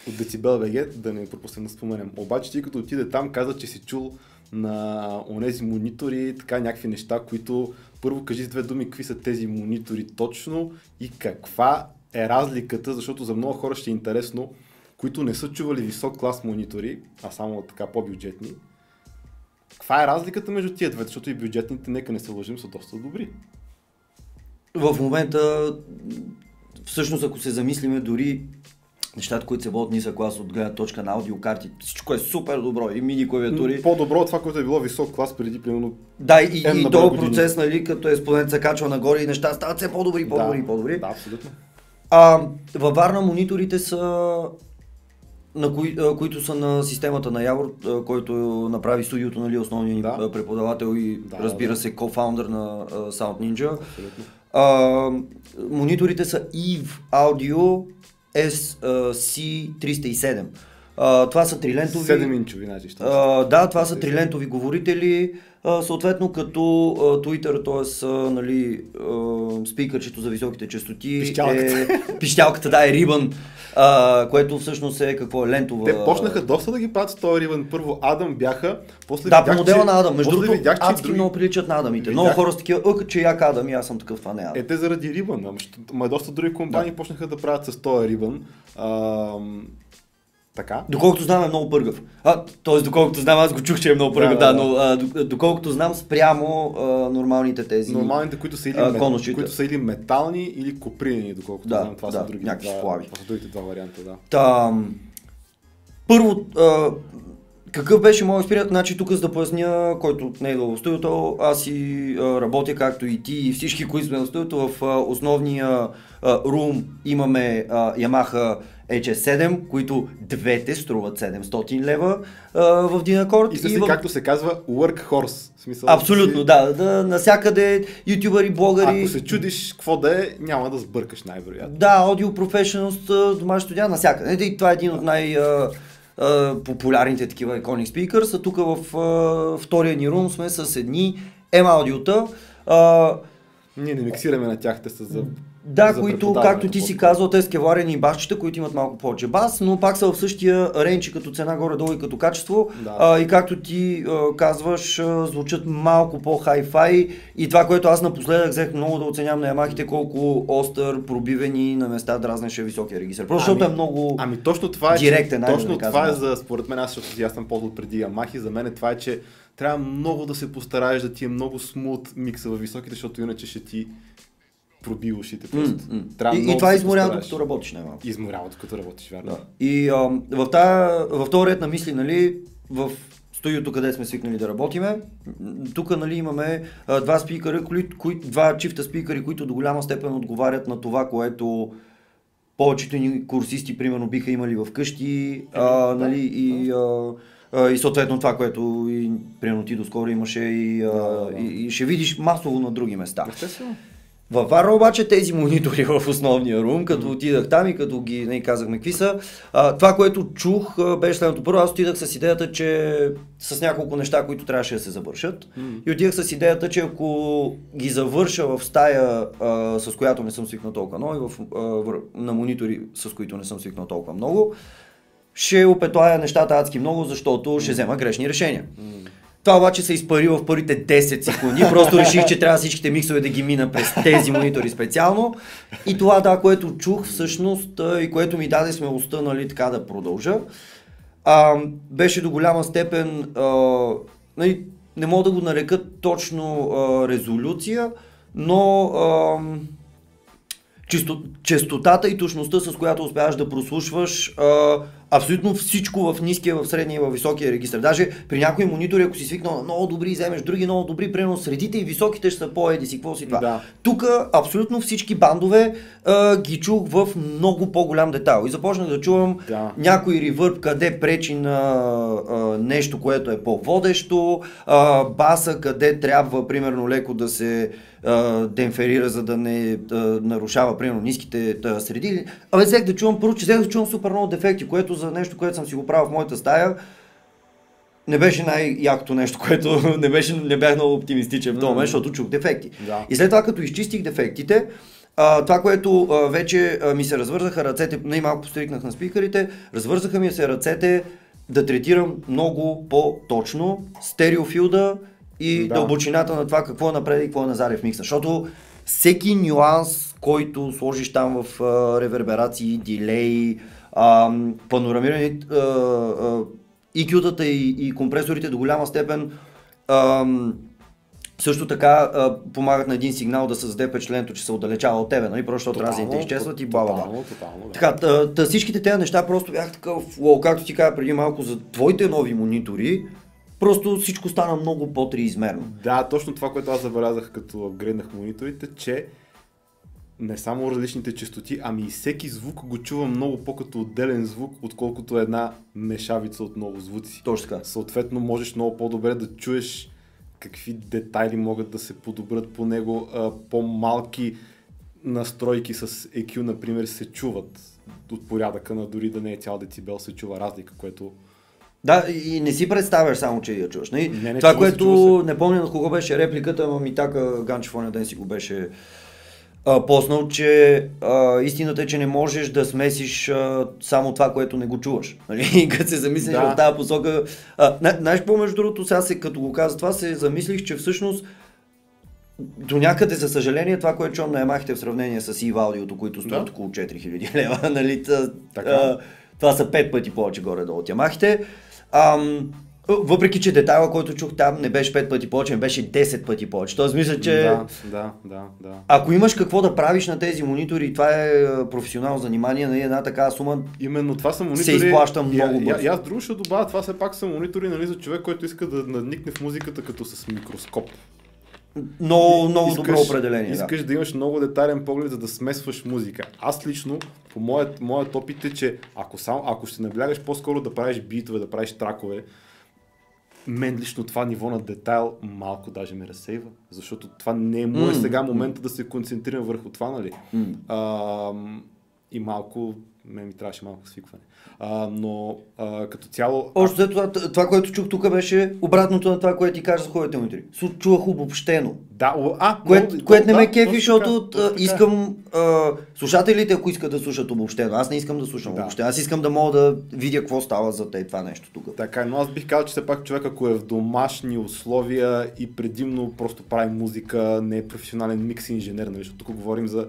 От Decibel BG, да не пропуснем да споменем. Обаче ти като отиде там, каза, че си чул на онези монитори, така някакви неща, които първо кажи с две думи какви са тези монитори точно и каква е разликата, защото за много хора ще е интересно, които не са чували висок клас монитори, а само така по-бюджетни. Каква е разликата между тия двете, защото и бюджетните, нека не се лъжим, са доста добри. В момента, всъщност, ако се замислиме, дори нещата, които се водят нисък клас от гледна точка на аудиокарти, всичко е супер добро и мини клавиатури. По-добро от това, което е било висок клас преди примерно Да, и, и на този процес, нали, като експонент се качва нагоре и неща стават все по-добри, по-добри, да, по-добри. Да, абсолютно. А, във Варна мониторите са на кои, които са на системата на Явор, който направи студиото, нали, основният ни Да. преподавател и Да, разбира да. се кофаундър на Sound Ninja. Абсолютно. А, мониторите са EVE Audio SC307. А, това са трилентови. 7 инчови, значи. да, това са трилентови говорители, съответно като а, Twitter, т.е. нали, а, спикърчето за високите частоти Пищялката. е... Пищялката, [LAUGHS] да, е а, което всъщност е какво е лентова... Те почнаха доста да ги правят с този ривен. Първо Адам бяха, после Да, видях, по модела че... на Адам. Между другото, видях, че адски други... много приличат на Адамите. Видях- Много хора са такива, ък, че як Адам и аз съм такъв, това не е Адам. Е, те заради рибън, ама, ама доста други компании почнаха да правят с този рибън. Ам, така. Доколкото знам е много пъргав. А, т.е. доколкото знам, аз го чух, че е много пъргав, Да, да, да, но а, доколкото знам спрямо а, нормалните тези. Нормалните, които са, или А, конусчета. които са или метални, или копринени, доколкото Да, знам. Това да, са другите някакви два, сплави. това са другите два варианта, да. Та, първо, а, какъв беше моят експириенс? Значи тук за да поясня, който не е в студиото, аз и а, работя както и ти и всички, които сме в студиото. В а, основния а, рум имаме а, Yamaha HS7, които двете струват 700 лева а, в Динакорд. И си, в... както се казва, workhorse. В смисъл, Абсолютно, си... да, да. Насякъде ютубъри, блогъри. Ако се чудиш какво да е, няма да сбъркаш най-вероятно. Да, аудио професионалност, домашни студия, навсякъде. И това е един от най- а, а, популярните такива iconic speakers. А тук в а, втория ни рум сме с едни M аудиота. А, Ние не миксираме на тях, те са за... да, за които, както ти си казал, те са кевларени басчета, които имат малко повече бас, но пак са в същия рейндж като цена горе-долу и като качество. Да. А, и както ти а, казваш, а, звучат малко по-хай-фай. И това, което аз напоследък взех много да оценявам на ямахите, колко остър, пробивени на места дразнеше високия регистр. Просто защото е много... Ами точно това е, Директен, че, точно да това е за, според мен, аз защото аз съм ползвал преди Ямахи, за мен това е, че трябва много да се постараеш да ти е много смут микса във високите, защото иначе ще ти проби ушите просто. М. Трябва и, много и това да е се изморява докато работиш най-малко. Изморява, докато работиш, вярно. Да. И а, в, тая, в този ред на мисли, нали, в студиото, къде сме свикнали да работиме, тук нали, имаме а, два спикъра, кои, кои, два чифта спикъри, които до голяма степен отговарят на това, което повечето ни курсисти, примерно, биха имали в къщи, а, нали, и, а, а, и съответно това, което и, примерно, ти доскоро имаше и, а, Да, да. и, и ще видиш масово на други места. Естествено. Във Варна обаче тези монитори [LAUGHS] в основния рум, като отидах там и като ги не казахме какви са, а, това, което чух, а, беше следното. Първо аз отидах с идеята, че с няколко неща, които трябваше да се завършат. И отидах с идеята, че ако ги завърша в стая, а, с която не съм свикнал толкова много, и в, а, вър- на монитори, с които не съм свикнал толкова много, ще опетлая нещата адски много, защото ще взема грешни решения. Това обаче се изпари в първите 10 секунди. Просто [LAUGHS] реших, че трябва всичките миксове да ги мина през тези монитори специално. И това, да, което чух всъщност и което ми даде смелостта, нали, така да продължа, а, беше до голяма степен, а, нали, не мога да го нарека точно а, резолюция, но а, чисто, честотата и точността, с която успяваш да прослушваш а, абсолютно всичко в ниския, в средния и в високия регистр. Даже при някои монитори, ако си свикнал на много добри, вземеш други много добри, примерно средите и високите ще са по-еди си, какво си това. Да. Тук абсолютно всички бандове а, ги чух в много по-голям детайл. И започнах да чувам Да. някой ревърб, къде пречи на а, нещо, което е по-водещо, а, баса, къде трябва, примерно, леко да се а, демферира, за да не а, нарушава, примерно, ниските а, среди. Абе, взех да чувам, първо, че взех да чувам супер много дефекти, което за нещо, което съм си го правил в моята стая, не беше най-якото нещо, [LAUGHS] което не, беше, не бях много оптимистичен в този момент, защото чух дефекти. Да. И след това, като изчистих дефектите, а, това, което а, вече а, ми се развързаха ръцете, най-малко пострикнах на спикърите, развързаха ми се ръцете да третирам много по-точно стереофилда и Да. дълбочината на това какво е напред и какво е назад в микса. Защото всеки нюанс, който сложиш там в а, реверберации, дилей, а, панорамиране, а, а, EQ-тата и, и компресорите до голяма степен ам, също така а, помагат на един сигнал да създаде впечатлението, че се отдалечава от тебе, нали? Просто защото разните изчезват и бла. Тотално, тотално, да. Така, та, та всичките тези неща просто бях такъв, уау, както ти каза преди малко за твоите нови монитори, просто всичко стана много по-триизмерно. Да, точно това, което аз забелязах като апгрейднах мониторите, че не само различните частоти, ами и всеки звук го чува много по-като отделен звук, отколкото една мешавица от много звуци. Точно така. Съответно, можеш много по-добре да чуеш какви детайли могат да се подобрят по него. А, по-малки настройки с EQ, например, се чуват от порядъка на дори да не е цял децибел, се чува разлика, което Да, и не си представяш само, че я чуваш. Нали? Не, не, Това, чува се, което чува се. не помня на кого беше репликата, ама ми така Ганчев оня ден си го беше а, поснал, че а, истината е, че не можеш да смесиш а, само това, което не го чуваш. [LAUGHS] Нали? Като се замислиш Да. в тази посока. Знаеш какво между другото, сега се, като го каза това, се замислих, че всъщност до някъде, за съжаление, това, което чувам на Ямахите в сравнение с EVE аудиото, които стоят Да. около 4000 лева, [LAUGHS] нали, та, Така. а, това са пет пъти повече горе-долу от Ямахите. Ам, въпреки, че детайла, който чух там не беше 5 пъти повече, не беше 10 пъти повече. Тоест мисля, че Да, да, да, да. ако имаш какво да правиш на тези монитори, това е а, професионално занимание, на една такава сума, Именно това са монитори. Се изплаща много бързо. Аз друго ще добавя, това все пак са монитори нали, за човек, който иска да надникне в музиката като с микроскоп. много, много Искаш- добро определение. Искаш да. имаш много детайлен поглед, за да смесваш музика. Аз лично, по моят, моят опит е, че ако, сам, ако ще наблягаш по-скоро да правиш битове, да правиш тракове, мен лично това ниво на детайл малко даже ме разсейва, защото това не е му е М, сега момента да се концентрирам върху това, нали? М. А, и малко, мен ми трябваше малко свикване. А, но а, като цяло... Още това, това, което чух тук беше обратното на това, което ти кажа за хубавите монитори. Су- Чувах обобщено. Да, о, а, Което, много- което не да, ме кефи, точно защото така, искам а, слушателите, ако искат да слушат обобщено, аз не искам да слушам Да. обобщено, аз искам да мога да видя какво става за те това нещо тук. Така, но аз бих казал, че все пак човек, ако е в домашни условия и предимно просто прави музика, не е професионален микс инженер, нали? защото тук говорим за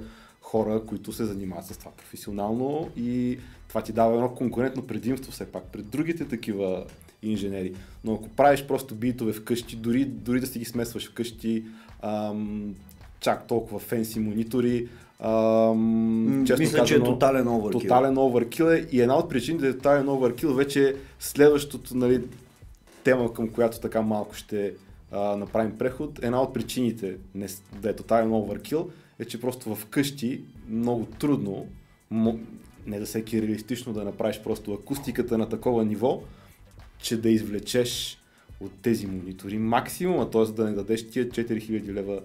хора, които се занимават с това професионално и това ти дава едно конкурентно предимство все пак пред другите такива инженери. Но ако правиш просто битове вкъщи, дори, дори да си ги смесваш вкъщи, ам, чак толкова фенси монитори. Ам, честно Мисля, че е тотален оверкил. Тотален оверкил е и една от причините да е тотален оверкил вече е следващото нали, тема, към която така малко ще а, направим преход. Една от причините не, да е тотален оверкил е, че просто вкъщи много трудно, не да всеки е реалистично да направиш просто акустиката на такова ниво, че да извлечеш от тези монитори максимума, т.е. да не дадеш тия 4000 лева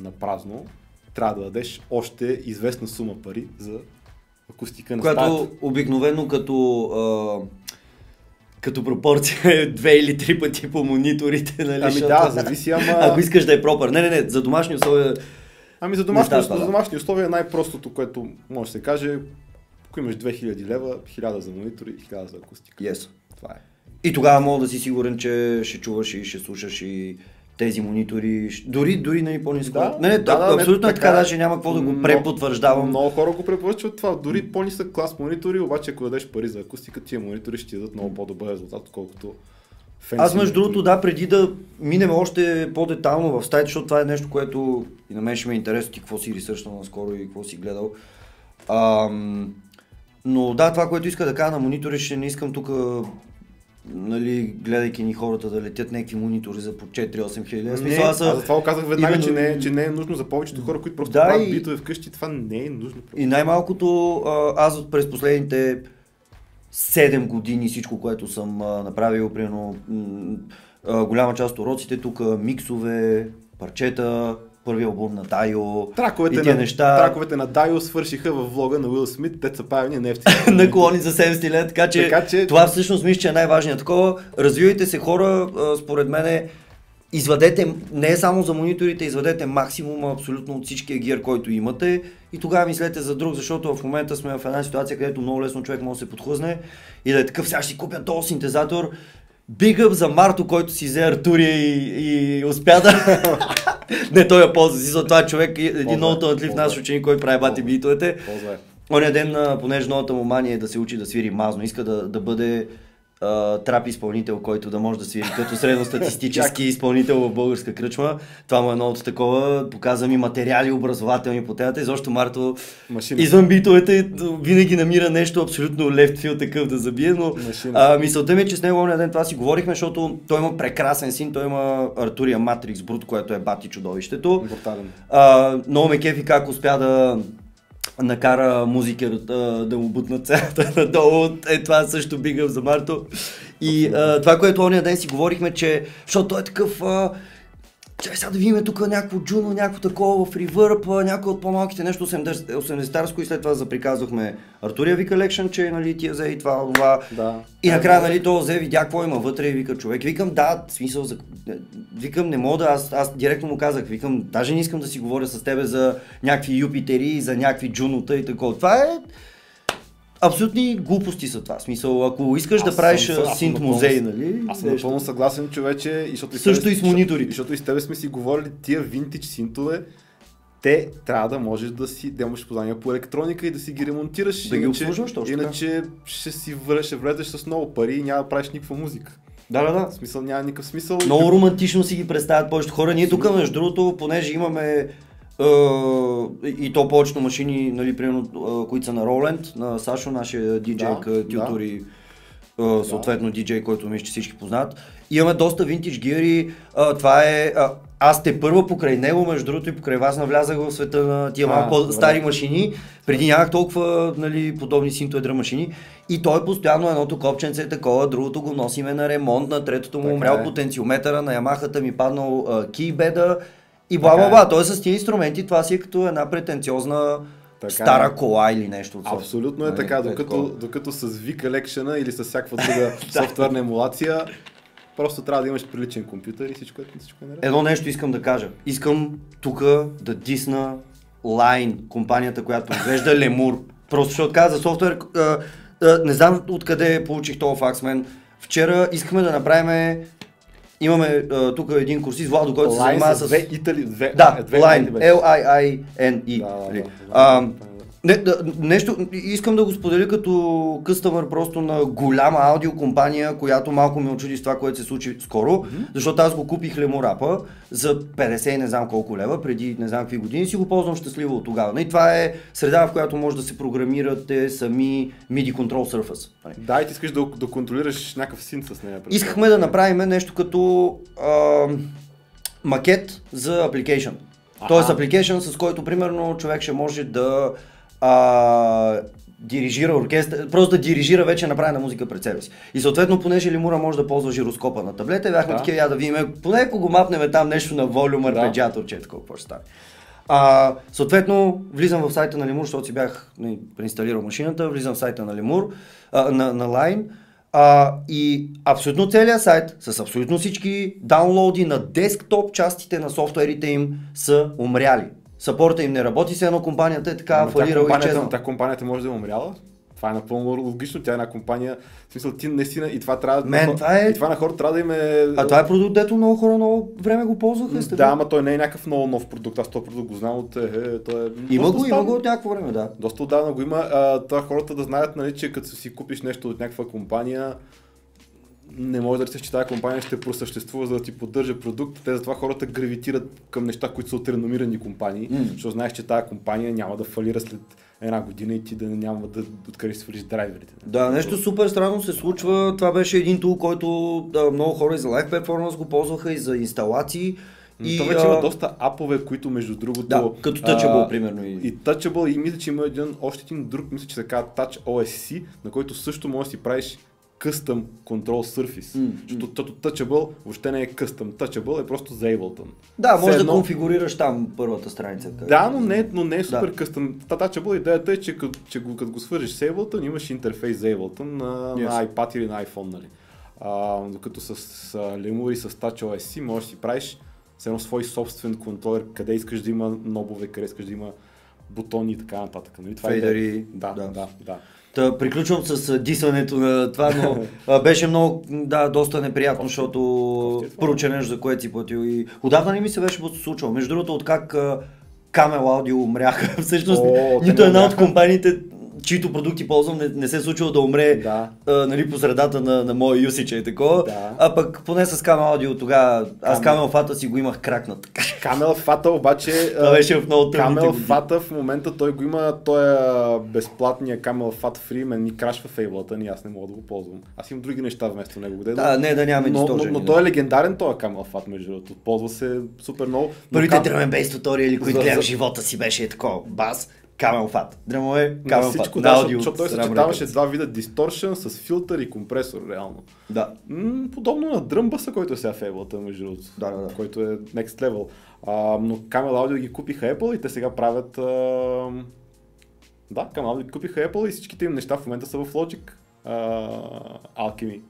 на празно, трябва да дадеш още известна сума пари за акустика на Която стаята. обикновено като а, като пропорция е две или три пъти по мониторите, нали? Ами да, зависи, ама... Ако искаш да е пропър. Не, не, не, за домашни условия... Ами за домашни, за домашни условия е най-простото, което може да се каже, ако имаш 2000 лева, 1000 за монитори и 1000 за акустика. Yes. Това е. И тогава мога да си сигурен, че ще чуваш и ще слушаш и тези монитори, дори, дори нали, по-ниско. Да, не, не, да, да, абсолютно не, е така, даже няма какво да го препотвърждавам. Много хора го препоръчват това. Дори по-нисък клас монитори, обаче ако дадеш пари за акустика, тия монитори ще ти дадат много по-добър резултат, отколкото Аз между другото, да, преди да минем още по-детално в стаята, защото това е нещо, което и на мен ще ме е интересно ти какво си ресърчнал наскоро и какво си гледал. Ам, но да, това, което иска да кажа на монитори, ще не искам тук нали, гледайки ни хората да летят някакви монитори за по 4-8 хиляди. Не, аз за това казах веднага, именно... че, не, е, че не е нужно за повечето хора, които просто да, правят и... битове вкъщи, това не е нужно. И най-малкото аз през последните 7 години всичко, което съм направил, примерно голяма част от уроците тук, миксове, парчета, първия албум на Дайо траковете и на, неща. Траковете на Дайо свършиха в влога на Уил Смит, те са правени нефти. [LAUGHS] Наклони за 70 лет, така че, така че това всъщност мисля, че е най-важният такова. Развивайте се хора, според мен извадете, не е само за мониторите, извадете максимума абсолютно от всичкия гир, който имате. И тогава мислете за друг, защото в момента сме в една ситуация, където много лесно човек може да се подхлъзне и да е такъв, сега ще си купя този синтезатор, Big up за Марто, който си взе Артурия и, и успя да... [LAUGHS] не, той я ползва си, за това човек, един много талантлив наш ученик, който прави бати битовете. Оня ден, понеже новата му мания е да се учи да свири мазно, иска да, да бъде трап изпълнител, който да може да свири като средностатистически изпълнител в българска кръчма. Това му е едно от такова. Показва ми материали образователни по темата. Изобщо Марто Машина. извън битовете винаги намира нещо абсолютно лефтфил такъв да забие, но а, мисълта ми е, че с него ден това си говорихме, защото той има прекрасен син, той има Артурия Матрикс Брут, което е бати чудовището. А, много ме кефи как успя да накара музикер да, да му бутнат цената [LAUGHS] надолу. Е, това също бига за Марто. И а, това, което ония ден си говорихме, че, защото той е такъв, а, Чай сега да видим тук някакво джуно, някакво такова в ревърп, някои от по-малките нещо 80-тарско и след това заприказвахме Артурия вика лекшен, че нали, ти взе и това, това. Да. И накрая нали, то взе, видя какво има вътре и вика човек. Викам да, смисъл, за... викам не мога да, аз, аз директно му казах, викам, даже не искам да си говоря с тебе за някакви юпитери, за някакви джунота и такова. Това е абсолютни глупости са това. Смисъл, ако искаш аз да правиш съм, синт музей, нали? Аз съм напълно съгласен, човече. И защото Също и с мониторите. Защото, и с тебе сме си говорили тия винтич синтове, те трябва да можеш да си да имаш познания по електроника и да си ги ремонтираш. Да иначе, ги обслужваш точно. Иначе ще си върш, ще влезеш с много пари и няма да правиш никаква музика. Да, да, да. В смисъл няма никакъв смисъл. Много романтично си ги представят повечето хора. Ние тук, между другото, понеже имаме и то повечето машини, нали, примерно, които са на Роленд, на Сашо, нашия диджей, да, тютор и да. съответно диджей, който мисля, че всички познат. Имаме доста винтиж гири, това е, аз те първа покрай него, между другото и покрай вас навлязах в света на тия малко стари машини. Преди нямах толкова нали, подобни синтоедра машини. И той постоянно едното копченце е такова, другото го носиме на ремонт, на третото му умрял е. потенциометъра, на ямахата ми паднал кейбеда и бла бла бла. Е. Тоест с тези инструменти това си е като една претенциозна така стара е. кола или нещо. Абсолютно е нали, така, докато, докато с Лекшена или с всякаква друга [LAUGHS] софтуерна емулация, просто трябва да имаш приличен компютър и всичко, е- всичко е наред. Едно нещо искам да кажа. Искам тук да дисна Line, компанията, която произвежда Лемур. Просто ще отказа за софтуер. А, а, не знам откъде получих този факс, мен. Вчера искаме да направим Имаме uh, тук един курсист, Владо, който се занимава с... Две Итали, две, да, две Line, L-I-I-N-E. Не, да, нещо, искам да го споделя като къстъмър просто на голяма аудиокомпания, която малко ме очуди с това, което се случи скоро, mm-hmm. защото аз го купих леморапа за 50 не знам колко лева, преди не знам какви години, си го ползвам щастливо от тогава. И това е среда, в която може да се програмирате сами MIDI Control Surface. Да, и ти искаш да, да контролираш някакъв син с нея. Искахме да направим нещо като а, макет за application. Тоест application, с който примерно човек ще може да а, дирижира оркестър, просто да дирижира вече направена музика пред себе си. И съответно, понеже Лимура може да ползва жироскопа на таблета, бяхме да. такива, я да видим, поне ако го мапнем там нещо на волюм, арпеджиатор, че какво ще стане. А, съответно, влизам в сайта на Лемур, защото си бях не, преинсталирал машината, влизам в сайта на Лемур, а, на, на Line, а, и абсолютно целият сайт, с абсолютно всички даунлоди на десктоп частите на софтуерите им са умряли. Сапорта им не работи, се едно компанията е така фалирала и честно. Тя компанията може да е умряла? Това е напълно логично. Тя е една компания. В смисъл, ти наистина и това трябва Мен, това е... И това на хората трябва да им е. А това е продукт, дето много хора много време го ползваха. Сте, да, ама той не е някакъв много нов продукт. Аз този продукт го знам от. Е, е, той е има го, има го от някакво време, да. Доста отдавна го има. А, това хората да знаят, нали, че като си купиш нещо от някаква компания, не може да речеш, че тази компания ще просъществува, за да ти поддържа продукт. Те затова хората гравитират към неща, които са от реномирани компании, mm. защото знаеш, че тази компания няма да фалира след една година и ти да няма да откъде си свалиш драйверите. Да, нещо супер странно се случва. Това беше един тул, който да, много хора и за Live Performance го ползваха и за инсталации. И, то вече има доста апове, които между другото... Да, като Touchable, а, примерно. И... и Touchable, и мисля, че има един, още един друг, мисля, че се казва Touch OSC, на който също можеш да си правиш custom control surface. Mm, защото Touchable въобще не е custom. Touchable е просто за Ableton. Да, може едно... да конфигурираш там първата страница. Да, но не, но не е супер да. custom. Touchable идеята е, че, че го, като го свържиш с Ableton, имаш интерфейс за Ableton на, yes. на iPad или на iPhone. Нали. А, докато с, с Lemur и с TouchOS можеш да си правиш с едно свой собствен контролер, къде искаш да има нобове, къде искаш да има бутони и така нататък. Нали? Това Фейдери. Е, да, да, да. да. Та, приключвам с дисването на това, но беше много, да, доста неприятно, защото поруча нещо, за което си платил. И отдавна не ми се беше случвало. Между другото, откак Камел Аудио умряха, [LAUGHS] всъщност. О, нито една от компаниите чието продукти ползвам, не, не се е случило да умре да. а, нали, по средата на, на моя юсича и такова. Да. А пък поне с Камел Аудио тогава, аз Камел Фата си го имах кракнат. [LAUGHS] Камел Фата обаче... [LAUGHS] Това беше в много Камел Фата в момента той го има, той е безплатния Камел Фат Фри, мен ми крашва фейблата ни, аз не мога да го ползвам. Аз имам други неща вместо него. Де, да, не, да нямаме но, но, но, той е легендарен този Камел Фат, между другото. Ползва се супер много. Първите кам... дrum and туториали, които гледам живота си беше такова. Бас, Камел фат. Дремове, камел фат. Да, аудио, защото той съчетаваше два вида дисторшн с филтър и компресор, реално. Да. М- подобно на дръмбаса, който е сега в Apple, между другото. Да, да, да. Който е next level. А, но Camel Audio ги купиха Apple и те сега правят... А... Да, Camel Audio ги купиха Apple и всичките им неща в момента са в Logic. А, Alchemy.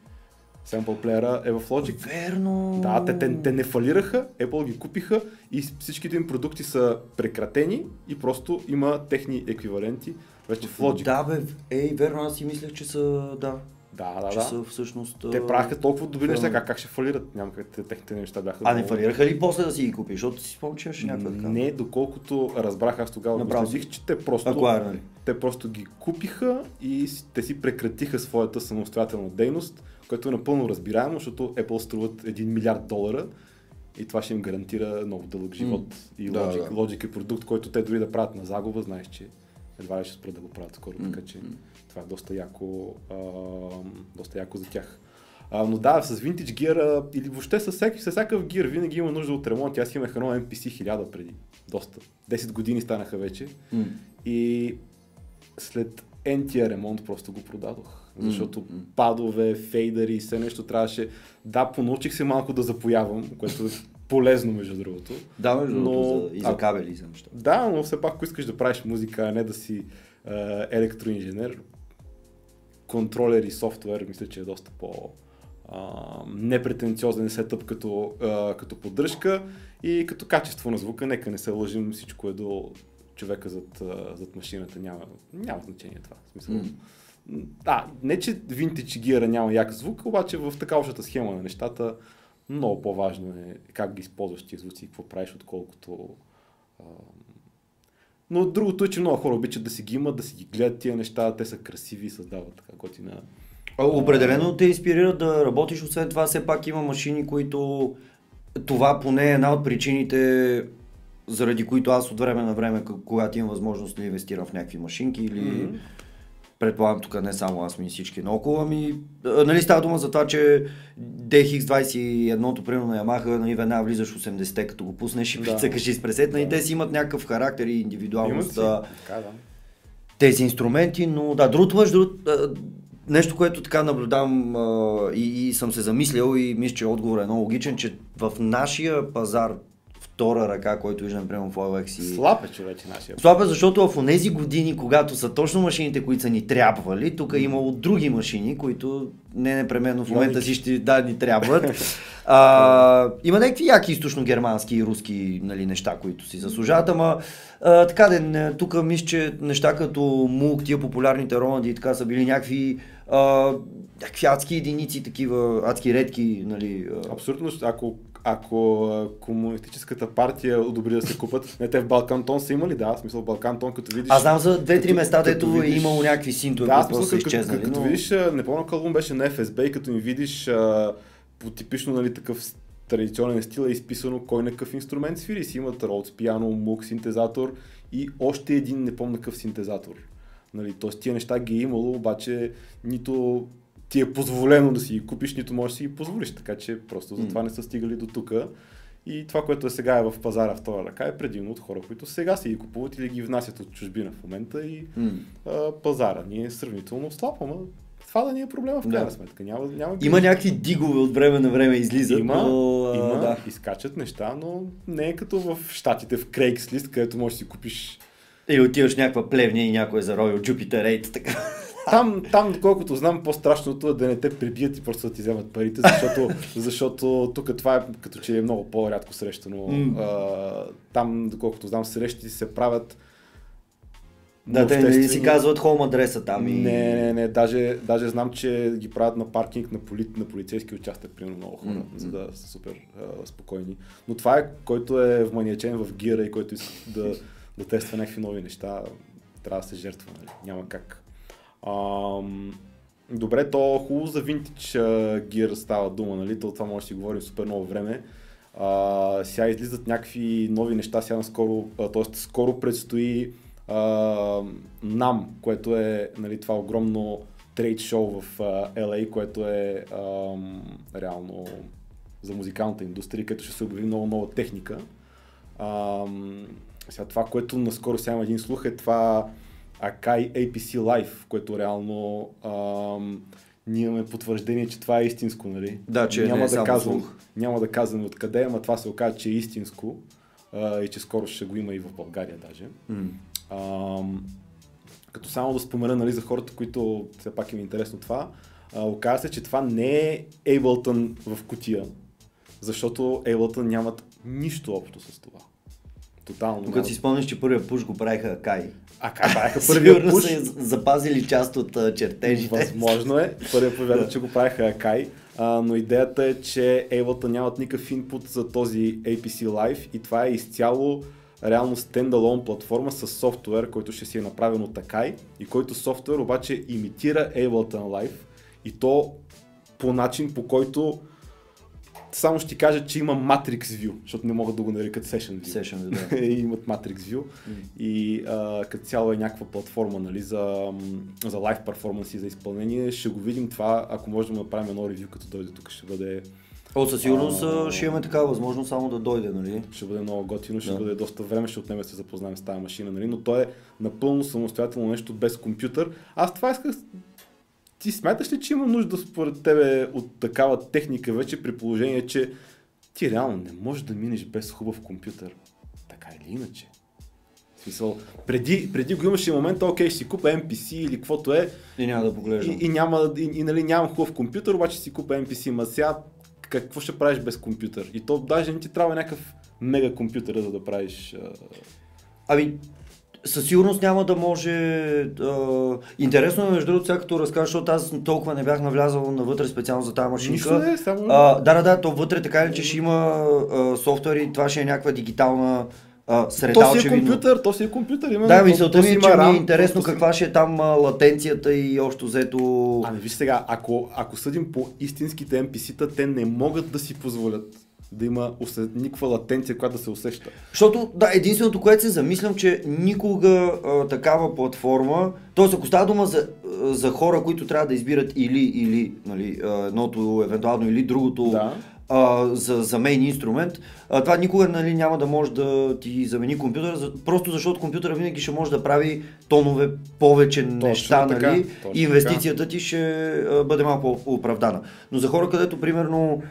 Sample плеера е в Logic. Верно. Да, те, те, те не фалираха, Apple ги купиха и всичките им продукти са прекратени и просто има техни еквиваленти вече в Logic. Да, бе, ей, верно, аз си мислех, че са, да. Да, да, че да. са всъщност... Те правиха толкова добри неща, как, как ще фалират? Няма как техните неща бяха. А не фалираха ли после да си ги купиш? Защото си спомням, че някаква така. Не, доколкото разбрах аз тогава, Направо че те просто, Акуар, нали? те просто ги купиха и те си прекратиха своята самостоятелна дейност което е напълно разбираемо, защото Apple струват 1 милиард долара и това ще им гарантира много дълъг живот. Mm. И да, Logic, да. Logic е продукт, който те дори да правят на загуба, знаеш, че едва ли ще спрат да го правят скоро, mm. така че това е доста яко, а, доста яко за тях. А, но да, с Vintage Gear или въобще с, всеки, с всякакъв гир винаги има нужда от ремонт. Аз имах едно MPC 1000 преди. Доста. 10 години станаха вече. Mm. И след ентия ремонт просто го продадох. Защото mm-hmm. падове, фейдери и все нещо трябваше. Да, понаучих се малко да запоявам, което е полезно, между другото. Да, между но... другото, и за кабели и за неща. Да, но все пак, ако искаш да правиш музика, а не да си е, електроинженер, контролер и софтуер, мисля, че е доста по непретенциозен сетъп като, а, като поддръжка и като качество на звука. Нека не се лъжим, всичко е до човека зад, зад машината. Няма, няма значение това. В смисъл, mm. Да, не че винтич гира няма як звук, обаче в така общата схема на нещата много по-важно е как ги използваш тези звуци и какво правиш, отколкото а, Но другото е, че много хора обичат да си ги имат, да си ги гледат тия неща, те са красиви и създават така готина. Определено те инспирира да работиш, освен това все пак има машини, които това поне е една от причините, заради които аз от време на време, когато имам възможност да инвестирам в някакви машинки или Мгм. предполагам тук не само аз, ми и всички наоколо, ами нали става дума за това, че DX21-то, примерно на Yamaha, нали, веднага влизаш в 80-те, като го пуснеш и Да. прицъкаш и с пресетна и Да. те си имат някакъв характер и индивидуалност. Така, да. тези инструменти, но да, другото между другото, а, нещо, което така наблюдавам а, и, и съм се замислял и мисля, че отговорът е много логичен, че в нашия пазар втора ръка, който виждам прямо в OLX и... Слаб е човече нашия. Слаб е, защото в тези години, когато са точно машините, които са ни трябвали, тук е имало други машини, които не непременно в момента си ще да ни трябват. [LAUGHS] А, има някакви яки източно-германски и руски нали, неща, които си заслужават, ама а, така де, тук мисля, че неща като МУК, тия популярните Ронalди и така са били някакви, а, някакви адски единици, такива адски редки, нали. а. Абсолютно, ако, ако комунистическата партия одобри да се купат, не те в Балкантон са имали, да, в смисъл Балкантон, като видиш... Аз знам за две-три като- места, като дето е видиш- имало някакви синтове, Да, които са като, изчезнали. като, като но... видиш, а, не помня албум беше на FSB и като ми видиш а, по типично нали, такъв традиционен стил е изписано кой на какъв инструмент свири. Си имат Rhodes, пиано, мук, синтезатор и още един не помня какъв синтезатор. Нали, Тоест тия неща ги е имало, обаче нито ти е позволено да си ги купиш, нито можеш да си ги позволиш. Така че просто затова не са стигали до тук. И това, което е сега е в пазара втора ръка, е предимно от хора, които сега си ги купуват или ги внасят от чужбина в момента и М. а, пазара ни е сравнително слаб, ама това да ни е проблема в крайна Да. сметка. Няма, няма Има някакви дигове от време на време излизат, има, но... а, има да. изкачат неща, но не е като в Штатите в Craigslist, където можеш да си купиш Или отиваш някаква плевня и някой е заровил Jupiter 8, така. Там, там, доколкото знам, по-страшното е да не те прибият и просто да ти вземат парите, защото, [LAUGHS] защото тук това е като че е много по-рядко срещано. М. А, там, доколкото знам, срещи се правят Да, те не си казват хоум адреса там и... Не, не, не, даже, даже знам, че ги правят на паркинг на, поли, на полицейски участък, примерно много хора, М, за да са супер а, спокойни. Но това е, който е вманиачен в гира и който иска да, да тества някакви нови неща, трябва да се жертва, нали? няма как. Ам, добре, то хубаво за винтич гир става дума, нали? То това може да си говорим супер много време. А, сега излизат някакви нови неща, сега наскоро, т.е. скоро предстои а, NAM, което е нали, това огромно трейд шоу в а, LA, което е ам, реално за музикалната индустрия, където ще се обяви много нова техника. Ам, сега това, което наскоро сега има един слух е това Akai APC Live, което реално ам, ние имаме потвърждение, че това е истинско, нали? Да, че не е да казвам, слух. няма да казваме откъде, ама това се оказа, че е истинско а, и че скоро ще го има и в България даже. М. Ам, като само да спомена нали, за хората, които все пак им е интересно това, а, оказа се, че това не е Ableton в кутия, защото Ableton нямат нищо общо с това. Тотално. Нямат. си спомняш, че първия пуш го правиха Кай. А как правиха първия Сигурно пуш? са запазили част от а, чертежите. Възможно е. Първият повярва, че го правиха Akai, а, но идеята е, че Ableton нямат никакъв инпут за този APC Live и това е изцяло реално стендалон платформа с софтуер, който ще си е направен от Akai и който софтуер обаче имитира Ableton Live и то по начин, по който само ще ти кажа, че има Matrix View, защото не могат да го нарекат Session View. Session, [LAUGHS] да. И имат Matrix View и а, като цяло е някаква платформа нали, за, за лайв перформанс и за изпълнение. Ще го видим това, ако можем да направим едно ревю, като дойде тук, ще бъде, О, със сигурност А. ще имаме такава възможност само да дойде, нали? ще бъде много готино, ще Да. бъде доста време, ще отнеме да се запознаем с тази машина, нали? но то е напълно самостоятелно нещо без компютър. Аз това исках ти смяташ ли, че има нужда според тебе от такава техника вече при положение, че ти реално не можеш да минеш без хубав компютър? Така или иначе. В смисъл, преди, преди го имаше момент, окей, ще си купа MPC или каквото е И няма да поглеждам. и, и, няма, и, и нали, нямам хубав компютър, обаче си купа MPC. Ма сега какво ще правиш без компютър? И то даже не ти трябва някакъв мега компютър, за да правиш... А... Ами, със сигурност няма да може... А... Интересно е, между другото, сега като разкажеш, защото аз толкова не бях навлязал навътре специално за тази машинка. Не е, само... А, да, да, да, то вътре така или че ще има а, софтуер и това ще е някаква дигитална а, среда, То си е очевидно. компютър, то си е компютър. Именно, Да, мисълта ми е, че ми RAM, е интересно си- каква ще е там а, латенцията и общо взето... Ами виж сега, ако, ако съдим по истинските NPC-та, те не могат да си позволят да има усе- никаква латенция, която да се усеща. Защото, да, единственото, което се замислям, че никога а, такава платформа, т.е. ако става дума за, а, за хора, които трябва да избират или, или, нали, а, едното евентуално или другото Да. а, за, за мейн инструмент, а, това никога нали, няма да може да ти замени компютъра, за, просто защото компютъра винаги ще може да прави тонове повече неща, така, нали, точно и инвестицията ти ще а, бъде малко оправдана. Но за хора, където примерно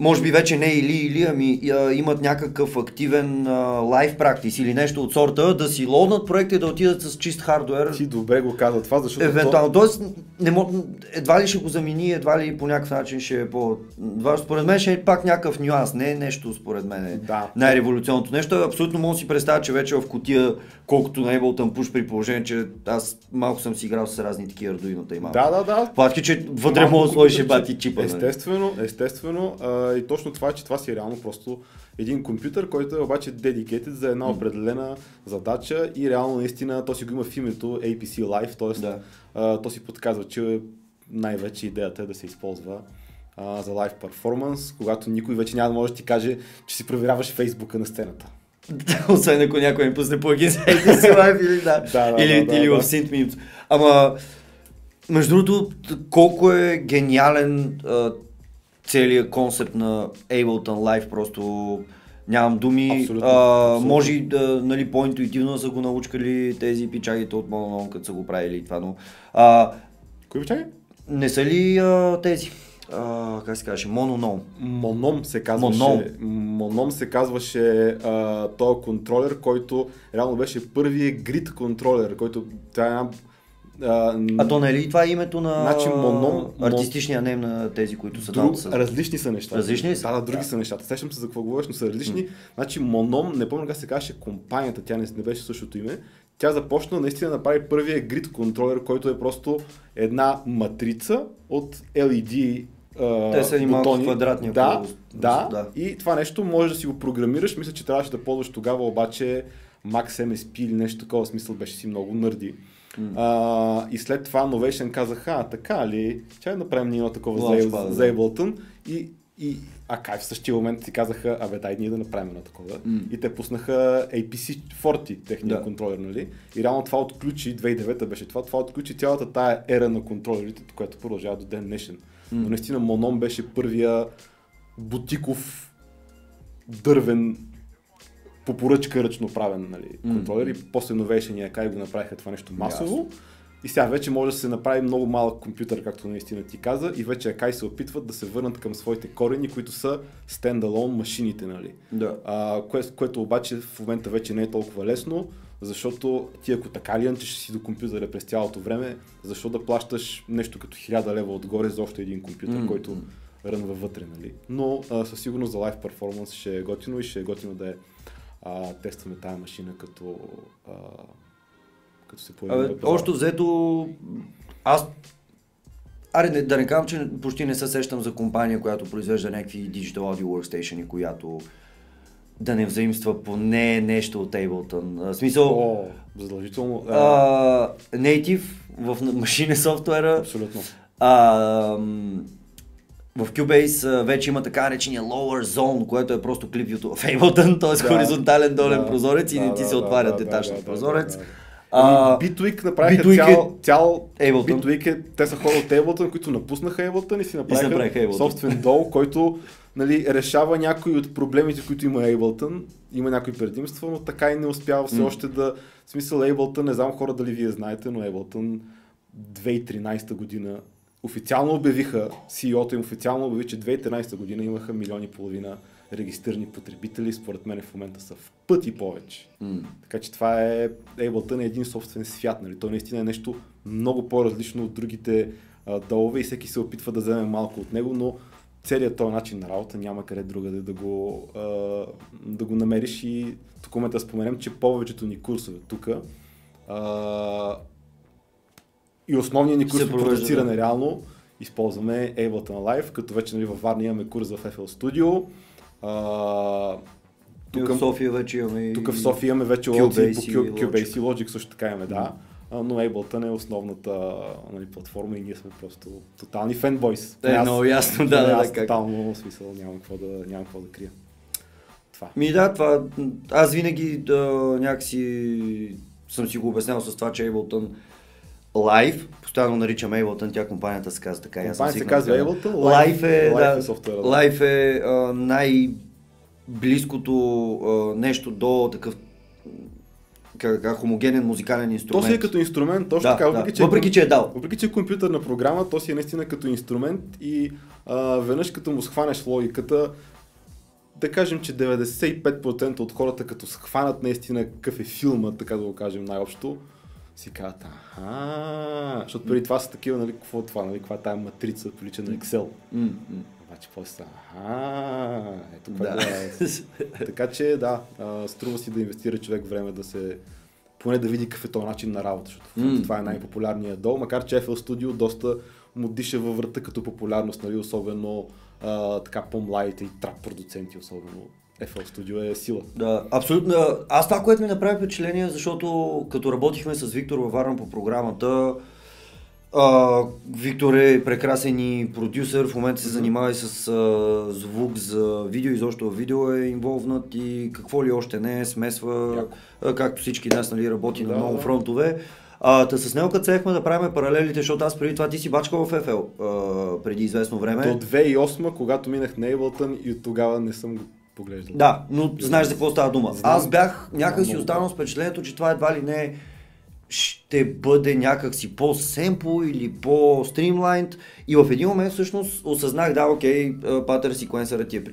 може би вече не или или, ами а, имат някакъв активен лайф практис или нещо от сорта, да си лоднат проекта и да отидат с чист хардуер. Ти добре го каза това, защото Евентуално. Тоест, не мог, едва ли ще го замени, едва ли по някакъв начин ще е по... Това, според мен ще е пак някакъв нюанс, не е нещо според мен е Да. най-революционното нещо. Абсолютно мога да си представя, че вече в котия, колкото на Ableton Push при положение, че аз малко съм си играл с разни такива ардуинота и малко. Да, да, да. Платки, че вътре Малко мога да сложиш бати чипа. нали? Естествено, естествено. А, и точно това е, че това си е реално просто един компютър, който е обаче dedicated за една определена задача и реално наистина то си го има в името APC Live, т.е. Да. а, то си подказва, че най-вече идеята е да се използва а, за лайв перформанс, когато никой вече няма да може да ти каже, че си проверяваш фейсбука на сцената. [LAUGHS] Освен ако някой ми пусне плагин за APC Live или да. Да, да, или, да, или да, в да. SynthMemes. Ама, между другото, колко е гениален а, целият концепт на Ableton Live, просто нямам думи. Абсолютно, а, абсолютно. може да, нали, по-интуитивно да са го научкали тези пичагите от Mononon, като са го правили това, но а, Кой чакай? не са ли а, тези, а, как се казваше, Mononon? Моном се казваше. Моном. Моном се казваше а, този контролер, който реално беше първият грид контролер, който това е една... А, А то не е ли това е името на Значи, Monom- артистичния нейм на тези, които са Друг, там? различни са нещата. Различни ли са? Да, да, други Да. са нещата. Сещам се за какво говориш, но са различни. Значи Моном, не помня как се казваше компанията, тя не, не беше същото име. Тя започна наистина да прави първия грид контролер, който е просто една матрица от LED а, Те са ни малко квадратни, Да, да, да. И това нещо може да си го програмираш. Мисля, че трябваше да ползваш тогава обаче Max MSP или нещо такова смисъл, беше си много нърди. А, и след това Novation казаха, а така ли, чай да направим ние едно такова за. Ableton и, и а кай в същия момент си казаха, абе дай ние да направим едно такова. М. И те пуснаха APC-40, техния Да. контролер, нали? И реално това отключи, 2009 беше това, това отключи цялата тая ера на контролерите, която продължава до ден днешен. Но наистина Моном беше първия бутиков дървен по поръчка ръчно правен нали, М. контролер и после Novation и Akai го направиха това нещо масово. И сега вече може да се направи много малък компютър, както наистина ти каза, и вече Akai се опитват да се върнат към своите корени, които са стендалон машините, нали. Да. А, кое, което обаче в момента вече не е толкова лесно, защото ти ако така ли ще си до компютъра през цялото време, защо да плащаш нещо като 1000 лева отгоре за още един компютър, М, който рънва вътре, нали? Но а, със сигурност за лайв перформанс ще е готино и ще е готино да е а, тестваме тази машина като, а, като се появи Абе, общо взето, аз Аре, не, да не казвам, че почти не се сещам за компания, която произвежда някакви Digital Audio Workstation, която да не взаимства поне нещо от Ableton. В смисъл, О, задължително. А, Native в машини софтуера, абсолютно. а, в Cubase вече има така наречения Lower Zone, което е просто клип в [LAUGHS] Ableton, т.е. Да, хоризонтален долен да, прозорец и да, не ти да, се да, отваря да, детачен да, да, прозорец. да, да. А, Ами, Bitwig направиха Bitwig е- цял, цял Ableton. Bitwig е, те са хора от Ableton, които напуснаха Ableton и си направиха, направиха Ableton. собствен дол, който нали, решава някои от проблемите, които има Ableton. Има някои предимства, но така и не успява все М. още да... В смисъл Ableton, не знам хора дали вие знаете, но Ableton 2013 година официално обявиха, CEO-то им официално обяви, че 2013 година имаха милиони и половина регистрирани потребители, според мен в момента са в пъти повече. м. Така че това е Ableton е един собствен свят, нали? То наистина е нещо много по-различно от другите а, долове и всеки се опитва да вземе малко от него, но целият този начин на работа няма къде другаде да го, а, да го намериш и тук момента да споменем, че повечето ни курсове тук и основният ни курс по продуциране да. реално използваме Ableton Live, като вече нали, във Варна имаме курс в FL Studio. А, Тук в София вече имаме. Тук в София имаме вече Logic. Cubase и Logic също така имаме, да. Но Ableton е основната нали, платформа и ние сме просто тотални фенбойс. Е, много ясно, да, да, аз да, как. тотално смисъл нямам какво да, нямам какво да крия. Това. Ми да, това, аз винаги да, някакси съм си го обяснял с това, че Ableton Live, постоянно наричам Ableton, тя компанията се казва така. Компанията се казва. Ableton, Live е, Live да, е софтуера, да. Live е а, най-близкото а, нещо до такъв как, хомогенен музикален То инструмент. си е като инструмент, точно Да, така, да. въпреки, че, Въпреки, че е дал. Въпреки, че е компютърна програма, то си е наистина като инструмент и а, веднъж като му схванеш логиката, да кажем, че 95% от хората като схванат наистина какъв е филма, така да го кажем най-общо, си казват, аха, защото преди това са такива, нали, какво е това, нали, каква е тая матрица, прилича на Excel. М, Обаче после са, аха, ето какво Да. е. [LAUGHS] Така че да, а, струва си да инвестира човек време да се поне да види какъв е този начин на работа, защото М. това е най-популярният дол, макар че FL Studio доста му диша във врата като популярност, нали, особено а, така по-младите и трап продуценти, особено FL Studio е сила. Да, абсолютно. Аз това, което ми направи впечатление, защото като работихме с Виктор във Варна по програмата, а, Виктор е прекрасен и продюсер, в момента се занимава и с а, звук за видео, изобщо в видео е инволвнат и какво ли още не, смесва, а, както всички нас, нали, работи на Да, много да. фронтове. А, та с него като цехме да правим паралелите, защото аз преди това ти си бачкал в FL а, преди известно време. До 2008, когато минах на Ableton и от тогава не съм го поглеждал. Да, но знаеш за какво става дума. Знам. Аз бях някак си останал с впечатлението, че това едва ли не ще бъде някак си по-семпл или по-стримлайнд и в един момент всъщност осъзнах, да, окей, патър секвенсърът ти е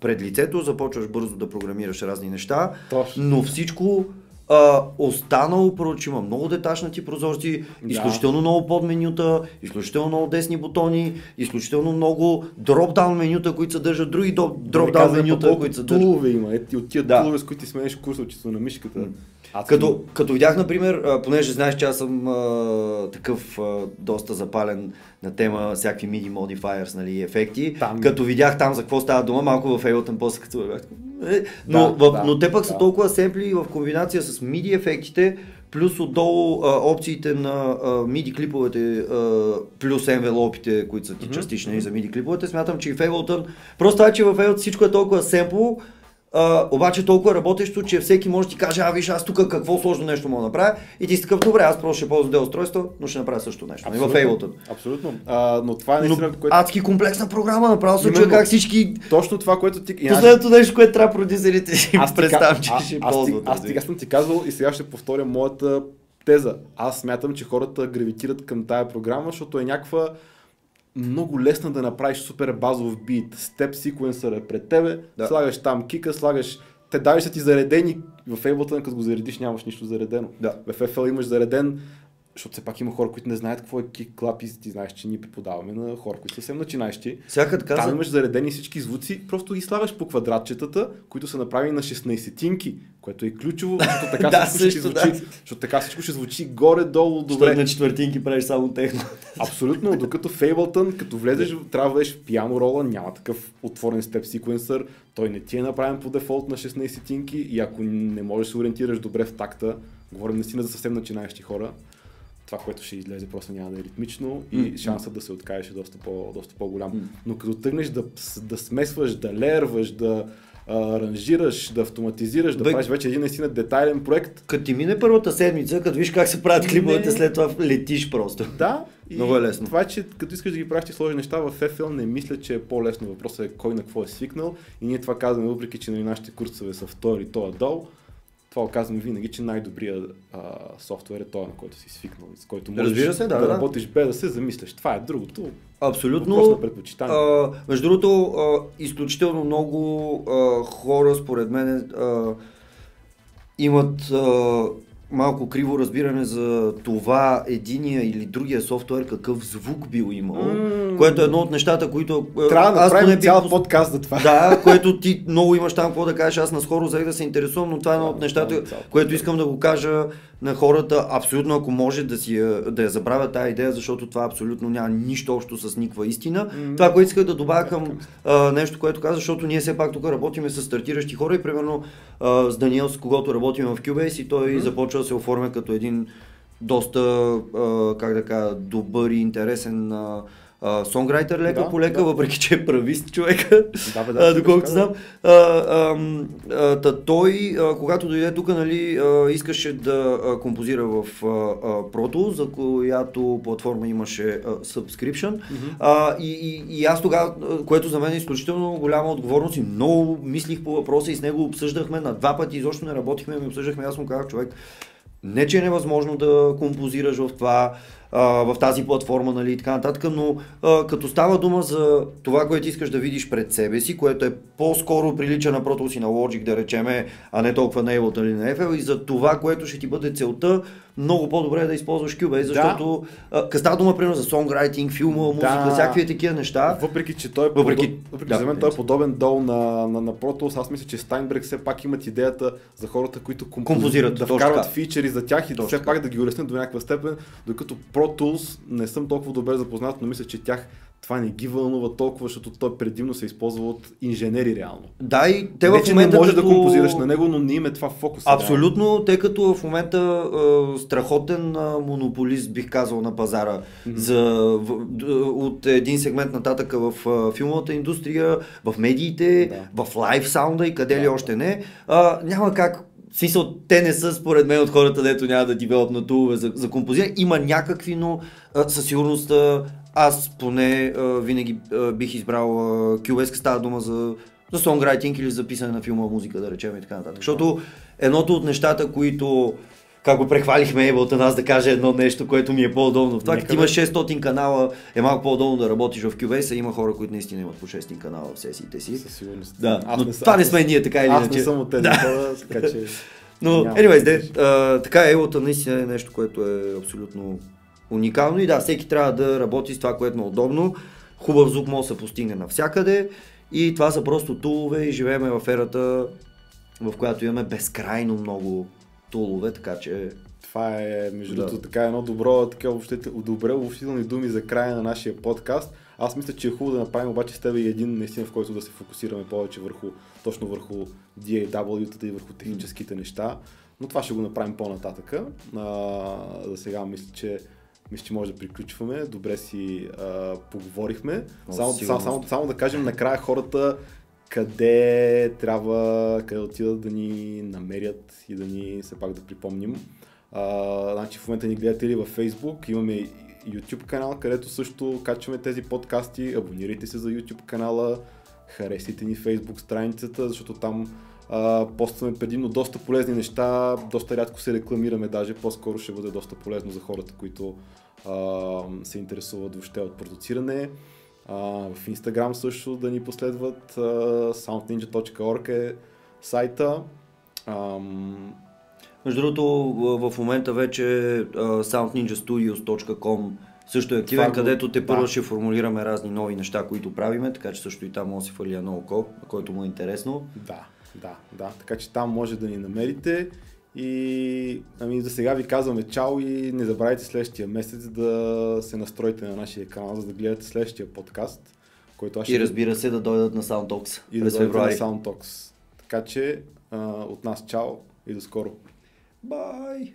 пред лицето, започваш бързо да програмираш разни неща, Точно. но всичко а, останало, проче има много детачнати прозорци, Да. изключително много подменюта, изключително много десни бутони, изключително много дропдаун менюта, които съдържат други дропдаун менюта, които съдържат. тулове има. Ето от тия Да. тулове, с които ти сменеш курсовчето на мишката. Аз Като, като видях, например, понеже знаеш, че аз съм а, такъв а, доста запален на тема всякакви MIDI modifiers, нали, ефекти, Там- като видях там за какво става дума, малко в Ableton после като е, но, Да, в, да, но те пък са да. толкова семпли в комбинация с MIDI ефектите, плюс отдолу а, опциите на а, MIDI клиповете, а, плюс envelope които са ти Мгм, частични за MIDI клиповете, смятам, че и в Ableton, просто това, че в Ableton всичко е толкова семпло, а, обаче толкова работещо, че всеки може да ти каже, а виж аз тук какво сложно нещо мога да направя и ти си такъв, добре, аз просто ще ползвам дел устройство, но ще направя също нещо. И в Ableton. Абсолютно. А, но това е Но наистина, което... адски комплексна програма, направо се чуя как всички... Точно това, което ти... аз- Последното нещо, което трябва продюсерите си аз представям, че ще аз, ти, ползват. аз съм ти казвал и сега ще повторя моята теза. Аз смятам, че хората гравитират към тая програма, защото е някаква много лесна да направиш супер базов бит. Степ секвенсър е пред тебе, Да. слагаш там кика, слагаш те даже са ти заредени в Ableton, като го заредиш нямаш нищо заредено. Да. В FL имаш зареден, защото все пак има хора, които не знаят какво е кик, клап и ти знаеш, че ние преподаваме на хора, които са съвсем начинаещи. Сега като Там имаш заредени всички звуци, просто ги слагаш по квадратчетата, които са направени на 16-тинки, което е ключово, защото така [LAUGHS] Да, всичко ще също, звучи, да. защото така всичко ще звучи горе-долу добре. добре. на четвъртинки правиш само техно. Абсолютно, докато Ableton, като влезеш, трябва да влезеш в пиано рола, няма такъв отворен степ секвенсър, той не ти е направен по дефолт на 16-тинки и ако не можеш да се ориентираш добре в такта, говорим наистина за съвсем начинаещи хора, това, което ще излезе, просто няма да е ритмично и М. шансът да се откажеш е доста, по, доста по-голям. М. Но като тръгнеш да, да смесваш, да лерваш, да аранжираш, да автоматизираш, да Бе- правиш вече един наистина детайлен проект, Като ти мине първата седмица, като виж как се правят клиповете, Не. след това летиш просто. Да, [LAUGHS] и Много е лесно. това че като искаш да ги правиш ти сложни неща в FL, не мисля, че е по-лесно. Въпросът е кой на какво е свикнал. И ние това казваме, въпреки че нали, нашите курсове са втори, то е долу. Това го казваме винаги, че най-добрият софтуер е този, на който си свикнал, с който можеш Разбира се, да, да, да. работиш без да се замисляш. Това е другото. Абсолютно. Въпрос на предпочитание. А, между другото, а, изключително много а, хора, според мен, а, имат а, малко криво разбиране за това единия или другия софтуер какъв звук бил имал, М. което е едно от нещата, които а, Трябва да аз направим бих цял подкаст за това. Да, което ти много имаш там какво да кажеш. Аз наскоро взех да се интересувам, но това е едно от нещата, което искам да го кажа на хората, абсолютно ако може да, си, да я забравят тази идея, защото това абсолютно няма нищо общо с никаква истина. М. Това, което исках да добавя към а, нещо, което каза, защото ние все пак тук работиме с стартиращи хора и примерно а, с Даниел, с когото работим в Cubase и той започва да се оформя като един доста, а, как да кажа, добър и интересен а, а, сонграйтер лека Да, по лека, да. въпреки че е правист човека, Да, бе, да, а, доколкото знам. А, ам, а, та той, а, когато дойде тук, нали, а, искаше да а, композира в а, а, Proto, за която платформа имаше а, subscription. А, и, и, и аз тогава, което за мен е изключително голяма отговорност и много мислих по въпроса и с него обсъждахме на два пъти, изобщо не работихме, ми обсъждахме, аз му казах човек, не, че е невъзможно да композираш в това, а, в тази платформа, нали, и така нататък, но а, като става дума за това, което искаш да видиш пред себе си, което е по-скоро прилича на Pro Tools и на Logic, да речеме, а не толкова на Ableton или на FL, и за това, което ще ти бъде целта, много по-добре е да използваш Cubase, защото да. а, става дума, примерно, за сонграйтинг, филма, музика, Да. всякакви такива неща. Въпреки, че той е, Въпреки- подоб... въпреки да, за мен той е подобен дол на, на, на Pro Tools, аз мисля, че Steinberg все пак имат идеята за хората, които компози- Композират, да вкарват фичери за тях и Точно все пак да ги улеснят до някаква степен, докато Pro Tools не съм толкова добре запознат, но мисля, че тях това не ги вълнува толкова, защото той предимно се използва от инженери реално. Да, и те в момента не може като... да композираш на него, но не им е това фокус. Абсолютно, тъй като в момента а, страхотен монополист, бих казал, на пазара за, в, от един сегмент нататък в филмовата индустрия, в медиите, в лайв саунда и къде ли още не. А, няма как в смисъл, те не са според мен от хората, дето няма да девелопнат тулове за, за композиране. Има някакви, но а, със сигурност а, аз поне а, винаги а, бих избрал а, Cubase, става дума за, за сонграйтинг или за писане на филмова музика, да речем и така нататък. Защото едното от нещата, които как го прехвалихме Ableton, аз да кажа едно нещо, което ми е по-удобно. В това, като имаш 600 канала, е малко по-удобно да работиш в Cubase, а има хора, които наистина имат по 600 канала в сесиите си. Със сигурност. Да, Аз но не това не аз сме ние, така или Аз иначе. не съм от тези Да. хора, така че... [LAUGHS] Но, anyways, де, а, така Ableton наистина е нещо, което е абсолютно уникално и да, всеки трябва да работи с това, което му е удобно. Хубав звук може да се постигне навсякъде и това са просто тулове и живееме в ерата, в която имаме безкрайно много тулове, така че Това е, между Да. другото, така едно добро, така обобщител- добре обобщителни думи за края на нашия подкаст. Аз мисля, че е хубаво да направим обаче с теб и един наистина, в който да се фокусираме повече върху, точно върху DAW-тата и върху техническите неща. Но това ще го направим по-нататъка. А, за сега мисля, че мисля, че може да приключваме. Добре си а, поговорихме. О, Само, само, само, само да кажем накрая хората къде трябва, къде отидат да ни намерят и да ни все пак да припомним. А, значи в момента ни гледате ли във Facebook, имаме YouTube канал, където също качваме тези подкасти. Абонирайте се за YouTube канала, харесайте ни Facebook страницата, защото там а, постваме предимно доста полезни неща, доста рядко се рекламираме даже, по-скоро ще бъде доста полезно за хората, които а, се интересуват въобще от продуциране. А, в Instagram също да ни последват, а, soundninja.org е сайта. Ам, Между другото, в момента вече soundninjastudios.com също е активен, Това където те да. първо ще формулираме разни нови неща, които правиме, така че също и там може да си фали едно око, който му е интересно. Да, да, да. Така че там може да ни намерите. И ами за сега ви казваме чао и не забравяйте следващия месец да се настроите на нашия канал, за да гледате следващия подкаст, който аз ще И разбира се да дойдат на SoundTalks и да дойдете на. Soundtalks. Така че а, от нас чао и до скоро. Бай!